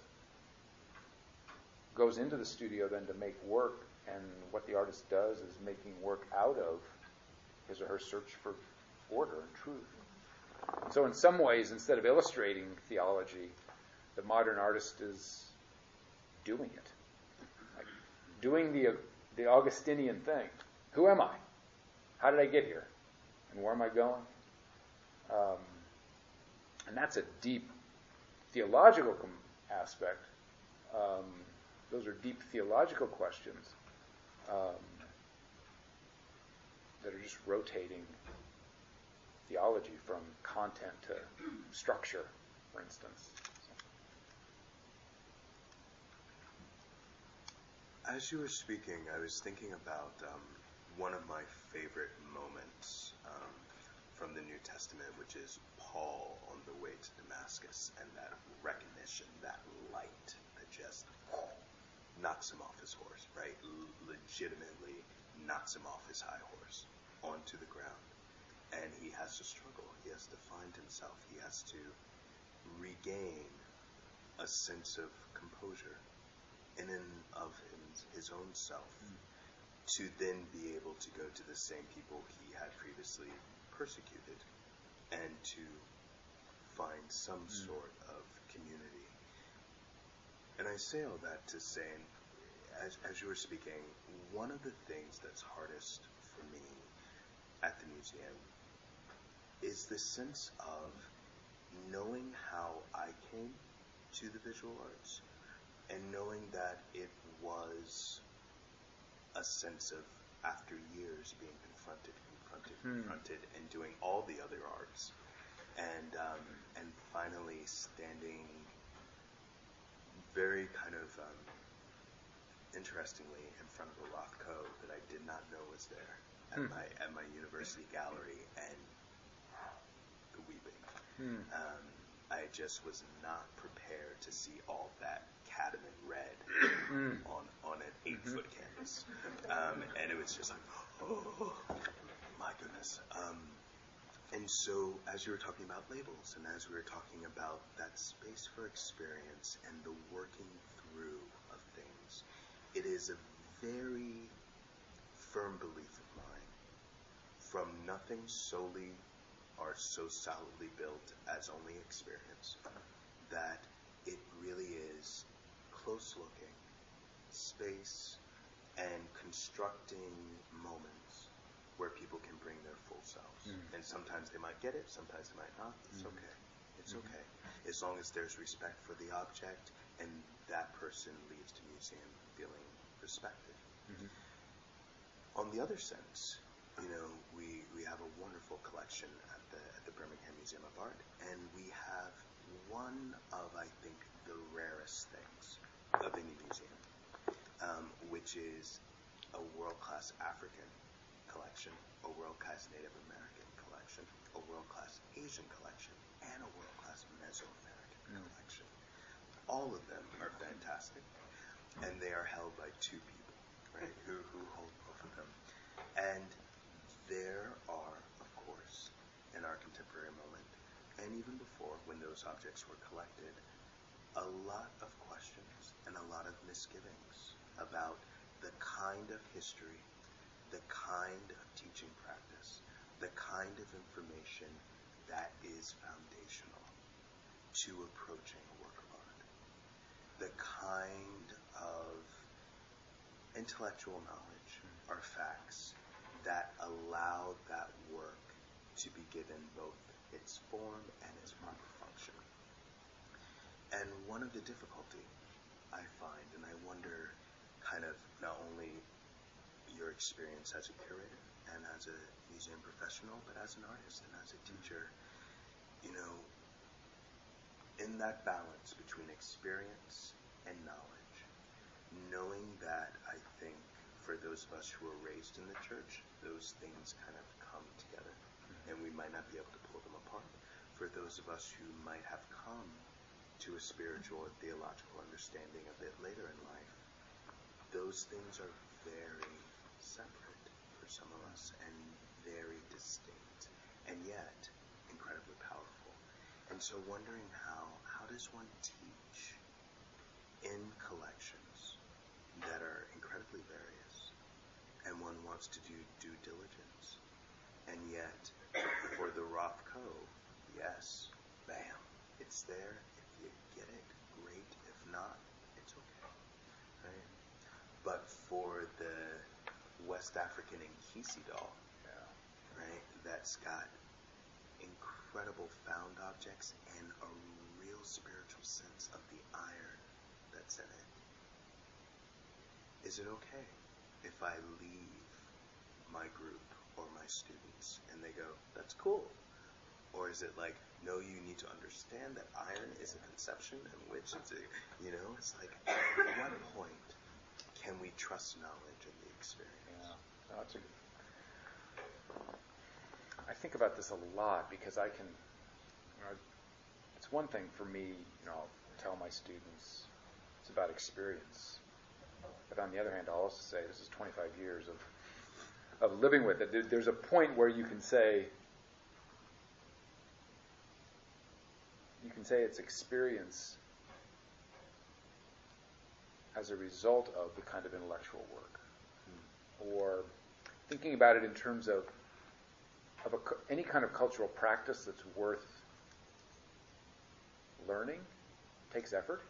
A: goes into the studio then to make work
F: and what the artist does is making work out of his or her search for order and truth. So, in some ways, instead of illustrating theology, the modern artist is doing it, like doing the the Augustinian thing. Who am I? How did I get here? And where am I going? Um, and that's a deep theological com- aspect. Um, those are deep theological questions um, that are just rotating theology from content to structure, for instance.
C: As you were speaking, I was thinking about um, one of my favorite moments um, from the New Testament, which is Paul on the way to Damascus and that recognition, that light that just knocks him off his horse, right? L- legitimately knocks him off his high horse onto the ground. And he has to struggle. He has to find himself. He has to regain a sense of composure in and of him, his own self to then be able to go to the same people he had previously persecuted and to find some hmm. sort of community. And I say all that to say, as, as you were speaking, one of the things that's hardest for me at the museum is the sense of knowing how I came to the visual arts and knowing that it was a sense of after years being confronted, confronted,
F: Hmm.
C: confronted, and doing all the other arts, and um, and finally standing very kind of um, interestingly in front of a Rothko that I did not know was there at
F: Hmm.
C: my at my university gallery, and the weeping.
F: Hmm.
C: Um, I just was not prepared to see all that cadmium red
F: Mm.
C: on on an eight um, and it was just like, oh my goodness. Um, and so, as you were talking about labels, and as we were talking about that space for experience and the working through of things, it is a very firm belief of mine from nothing solely or so solidly built as only experience that it really is close looking space and constructing moments where people can bring their full selves.
F: Mm.
C: And sometimes they might get it, sometimes they might not. It's
F: Mhm.
C: okay. It's
F: Mhm.
C: okay. As long as there's respect for the object and that person leaves the museum feeling respected.
F: Mhm.
C: On the other sense, you know, we, we have a wonderful collection at the at the Birmingham Museum of Art, and we have one of I think the rarest things of any museum, um, which is a world class African collection, a world class Native American collection, a world class Asian collection, and a world class Mesoamerican
F: Mm.
C: collection. All of them are fantastic, and they are held by two people, right, who, who hold both of them. And there are, of course, in our contemporary moment, and even before, when those objects were collected, a lot of questions and a lot of misgivings about the kind of history, the kind of teaching practice, the kind of information that is foundational to approaching a work of art, the kind of intellectual knowledge hmm. or facts that allow that work to be given both its form and its proper function. And one of the difficulty I find, and I wonder kind of not only your experience as a curator and as a museum professional, but as an artist and as a teacher, you know, in that balance between experience and knowledge, knowing that I think for those of us who were raised in the church, those things kind of come together, mm-hmm. and we might not be able to pull them apart. For those of us who might have come to a spiritual or theological understanding a bit later in life, those things are very separate for some of us and very distinct, and yet incredibly powerful. And so, wondering how how does one teach in collections that are incredibly various, and one wants to do due diligence. And yet, for the Rothko, yes, bam, it's there. If you get it, great. If not? But for the West African Nkisi doll,
A: Yeah.
C: right, that's got incredible found objects and a real spiritual sense of the iron that's in it. Is it okay if I leave my group or my students and they go, that's cool? Or is it like, no, you need to understand that iron is a conception and which is a, you know, it's like, at what point can we trust knowledge in the experience?
A: Yeah. No, that's a, I think about this a lot because I can, you know, it's one thing for me, you know, I'll tell my students it's about experience. But on the other hand, I'll also say this is 25 years of, of living with it. There, there's a point where you can say, you can say it's experience as a result of the kind of intellectual work. Or thinking about it in terms of, of a, any kind of cultural practice that's worth learning takes effort,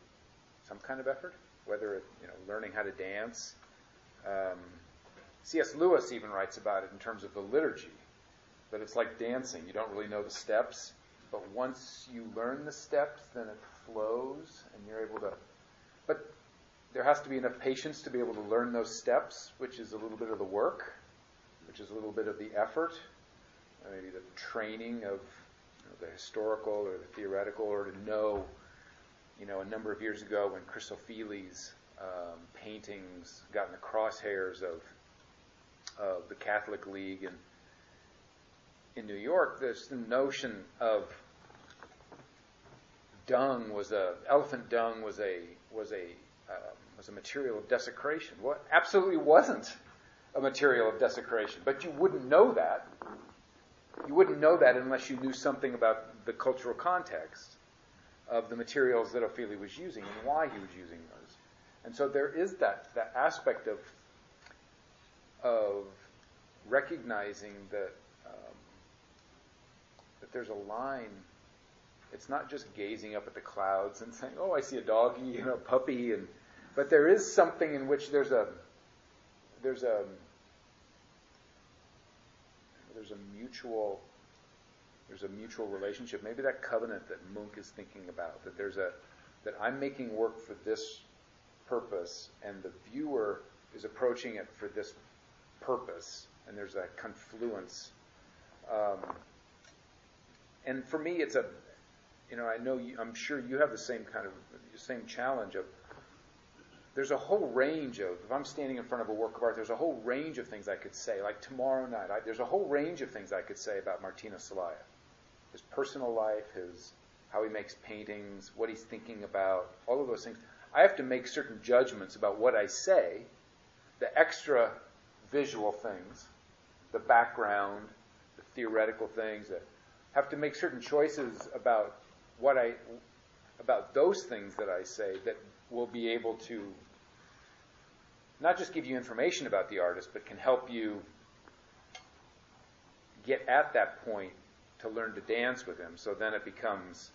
A: some kind of effort, whether it, you know, learning how to dance. Um, C.S. Lewis even writes about it in terms of the liturgy, that it's like dancing. You don't really know the steps, but once you learn the steps, then it flows, and you're able to. But there has to be enough patience to be able to learn those steps, which is a little bit of the work, which is a little bit of the effort, uh, maybe the training of you know, the historical or the theoretical, or to know, you know, a number of years ago when Chris Ofili's um, paintings got in the crosshairs of of the Catholic League and in New York, there's the notion of dung was a elephant dung was a was a um, was a material of desecration. What absolutely wasn't a material of desecration, but you wouldn't know that. You wouldn't know that unless you knew something about the cultural context of the materials that Ofili was using and why he was using those. And so there is that that aspect of of recognizing that um, that there's a line. It's not just gazing up at the clouds and saying, "Oh, I see a doggy and a puppy," and but there is something in which there's a there's a there's a mutual there's a mutual relationship. Maybe that covenant that Munk is thinking about that there's a that I'm making work for this purpose, and the viewer is approaching it for this purpose, and there's a confluence. Um, and for me, it's a, you know, I know you, I'm sure you have the same kind of same challenge of. There's a whole range of. If I'm standing in front of a work of art, there's a whole range of things I could say. Like tomorrow night, I, there's a whole range of things I could say about Martinez Celaya, his personal life, his how he makes paintings, what he's thinking about, all of those things. I have to make certain judgments about what I say, the extra visual things, the background, the theoretical things that have to make certain choices about what I about those things that I say that will be able to not just give you information about the artist, but can help you get at that point to learn to dance with him. So then it becomes,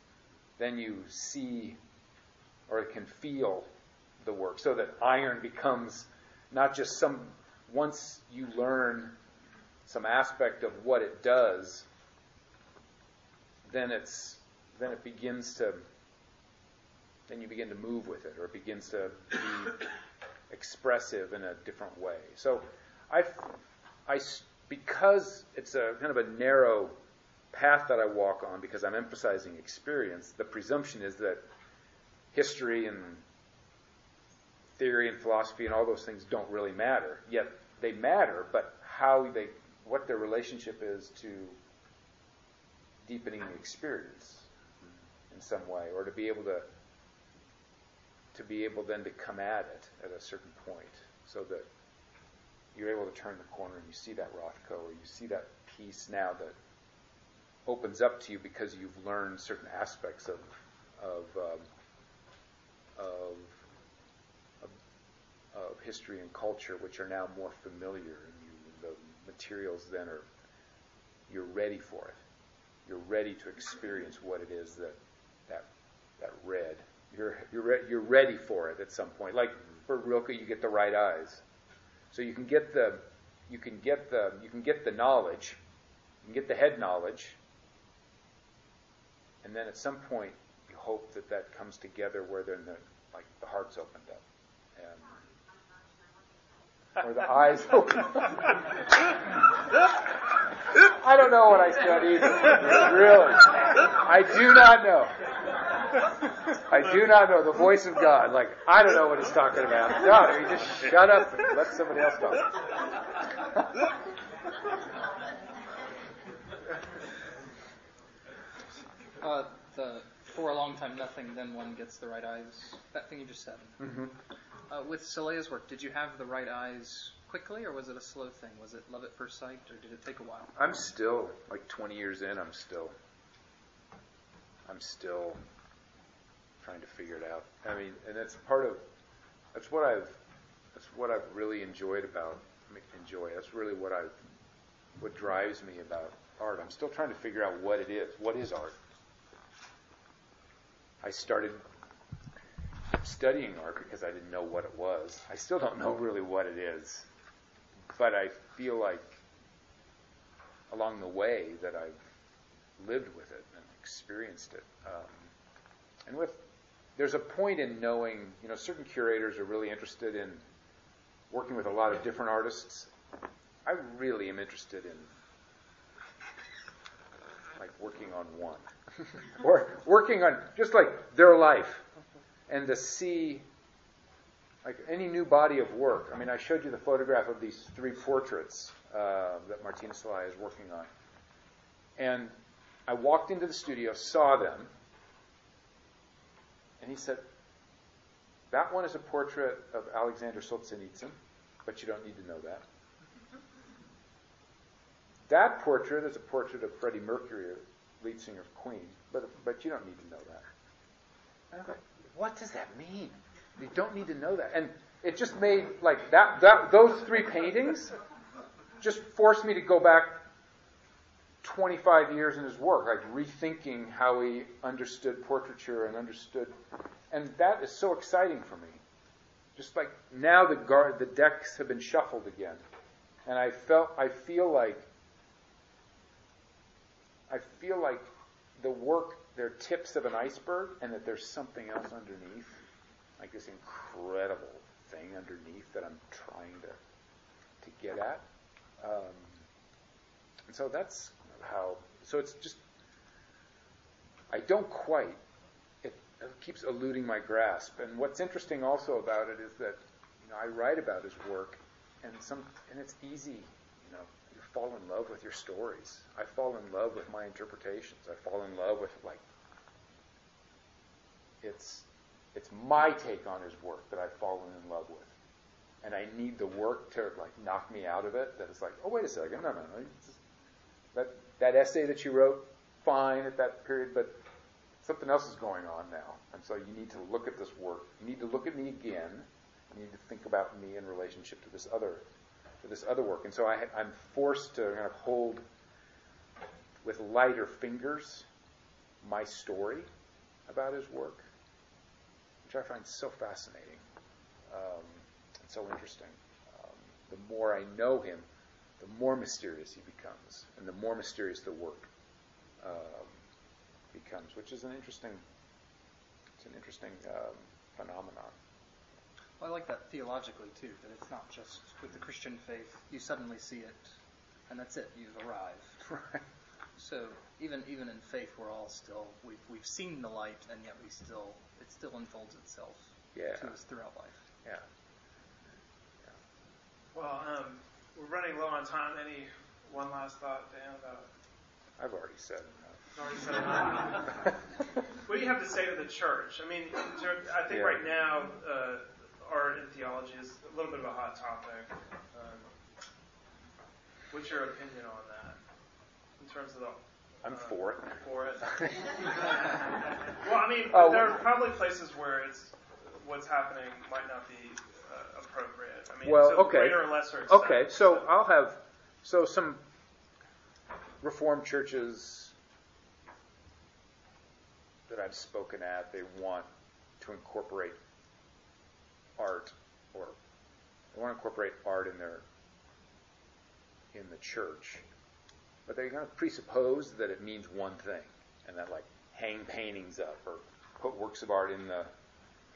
A: then you see or can feel the work. So that iron becomes not just some, once you learn some aspect of what it does, then it's, then it begins to, then you begin to move with it, or it begins to be expressive in a different way. So I, I, because it's a kind of a narrow path that I walk on, because I'm emphasizing experience, the presumption is that history and theory and philosophy and all those things don't really matter. Yet they matter, but how they, what their relationship is to deepening the experience in some way, or to be able to to be able then to come at it at a certain point, so that you're able to turn the corner and you see that Rothko, or you see that piece now that opens up to you because you've learned certain aspects of of um, of, of, of history and culture, which are now more familiar, and you, the materials then are you're ready for it. You're ready to experience what it is that that that red. You're you're re- you're ready for it at some point. Like for Rilke, you get the right eyes, so you can get the you can get the you can get the knowledge, you can get the head knowledge, and then at some point you hope that that comes together where then the like the heart's opened up, and or the eyes open. Up. I don't know what I either. Really. I do not know. I do not know the voice of God. Like, I don't know what he's talking about. No, you just shut up and let somebody else talk.
E: Uh, the for a long time nothing, then one gets the right eyes. That thing you just said.
A: Mm-hmm.
E: Uh, with Celaya's work, did you have the right eyes quickly, or was it a slow thing? Was it love at first sight, or did it take a while?
A: I'm still like 20 years in. I'm still. I'm still trying to figure it out. I mean, and that's part of. That's what I've. That's what I've really enjoyed about. Enjoy. That's really what I. What drives me about art. I'm still trying to figure out what it is. What is art? I started studying art because I didn't know what it was. I still don't know really what it is. But I feel like along the way that I've lived with it and experienced it. Um, and with there's a point in knowing, you know, certain curators are really interested in working with a lot of different artists. I really am interested in like working on one. or working on just like their life and to see like any new body of work. I mean, I showed you the photograph of these three portraits uh, that Martinez Celaya is working on. And I walked into the studio, saw them, and he said, That one is a portrait of Alexander Solzhenitsyn, but you don't need to know that. That portrait is a portrait of Freddie Mercury, lead singer of Queen, but, but you don't need to know that. And I'm like, what does that mean? You don't need to know that. And it just made, like, that, that those three paintings just forced me to go back 25 years in his work, like rethinking how he understood portraiture and understood. And that is so exciting for me. Just like now the guard, the decks have been shuffled again. And I felt, I feel like, I feel like the work, they're tips of an iceberg and that there's something else underneath. Like this incredible thing underneath that I'm trying to, to get at. Um, and so that's how, so it's just, I don't quite, it, it keeps eluding my grasp. And what's interesting also about it is that, you know, I write about his work and some, and it's easy, you know, you fall in love with your stories. I fall in love with my interpretations. I fall in love with like, it's, it's my take on his work that I've fallen in love with. And I need the work to like knock me out of it. That it's like, oh wait a second, no, no, no. That that essay that you wrote, fine at that period, but something else is going on now. And so you need to look at this work. You need to look at me again. You need to think about me in relationship to this other to this other work. And so I, I'm forced to kind of hold with lighter fingers my story about his work, which I find so fascinating um, and so interesting. Um, the more I know him, the more mysterious he becomes, and the more mysterious the work um, becomes, which is an interesting, it's an interesting um, phenomenon.
E: Well, I like that theologically too. That it's not just with the Christian faith you suddenly see it, and that's it. You've arrived.
A: Right.
E: So even even in faith, we're all still we've we've seen the light, and yet we still it still unfolds itself
A: Yeah.
E: to us throughout life.
A: Yeah.
B: Well, um, we're running low on time. Any one last thought, Dan, about
A: I've already said enough.
B: already said enough? What do you have to say to the church? I mean, I think
A: Yeah.
B: right now, uh, art and theology is a little bit of a hot topic. Um, what's your opinion on that in terms of the?
A: I'm
B: uh,
A: for it.
B: For it. well, I mean,
A: Oh.
B: there are probably places where it's what's happening might not be appropriate? I mean,
A: Well,
B: to
A: okay.
B: greater or lesser extent.
A: Okay, so I'll have so some Reformed churches that I've spoken at, they want to incorporate art, or they want to incorporate art in their in the church, but they kind of presuppose that it means one thing, and that like hang paintings up or put works of art in the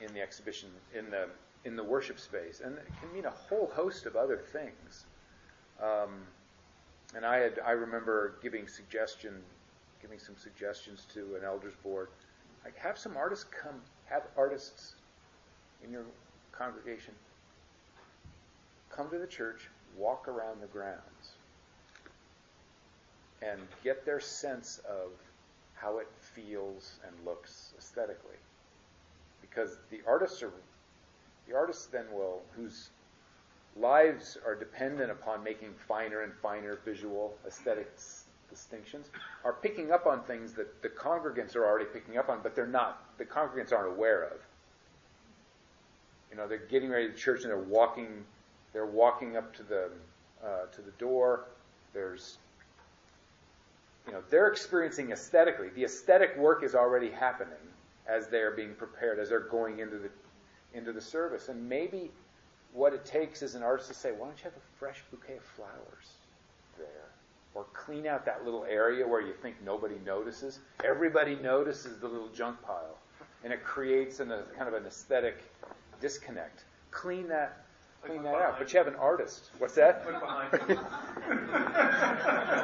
A: in the exhibition in the in the worship space, and it can mean a whole host of other things. Um, and I had I remember giving suggestion, giving some suggestions to an elders board, like have some artists come, have artists in your congregation come to the church, walk around the grounds, and get their sense of how it feels and looks aesthetically. Because the artists are the artists then will whose lives are dependent upon making finer and finer visual aesthetics distinctions are picking up on things that the congregants are already picking up on, but they're not the congregants aren't aware of. You know, they're getting ready to church and they're walking they're walking up to the uh, to the door. There's you know, they're experiencing aesthetically. The aesthetic work is already happening as they're being prepared, as they're going into the into the service. And maybe what it takes is an artist to say, why don't you have a fresh bouquet of flowers there? Or clean out that little area where you think nobody notices. Everybody notices the little junk pile. And it creates an, a kind of an aesthetic disconnect. Clean that clean that out. But you have an artist. What's that?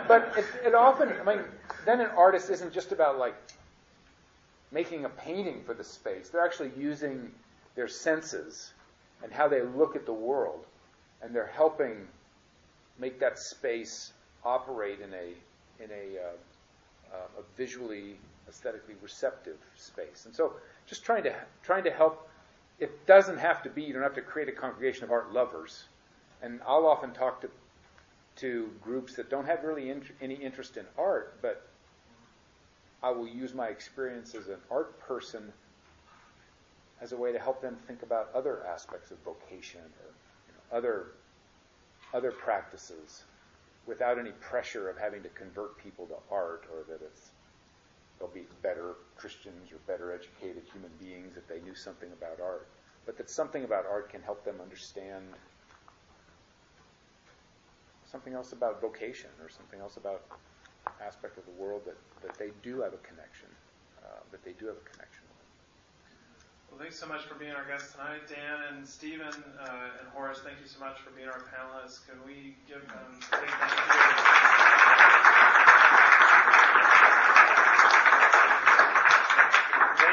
A: But it, it often, I mean, then an artist isn't just about like making a painting for the space. They're actually using their senses and how they look at the world, and they're helping make that space operate in a in a, uh, uh, a visually aesthetically receptive space. And so, just trying to trying to help. It doesn't have to be. You don't have to create a congregation of art lovers. And I'll often talk to to groups that don't have really any interest in art, but I will use my experience as an art person as a way to help them think about other aspects of vocation or you know, other other practices without any pressure of having to convert people to art or that it's they'll be better Christians or better educated human beings if they knew something about art, but that something about art can help them understand something else about vocation or something else about aspect of the world that, that they do have a connection, uh, that they do have a connection.
B: Well, thanks so much for being our guests tonight, Dan and Stephen uh, and Horace. Thank you so much for being our panelists. Can we give them a big thank you?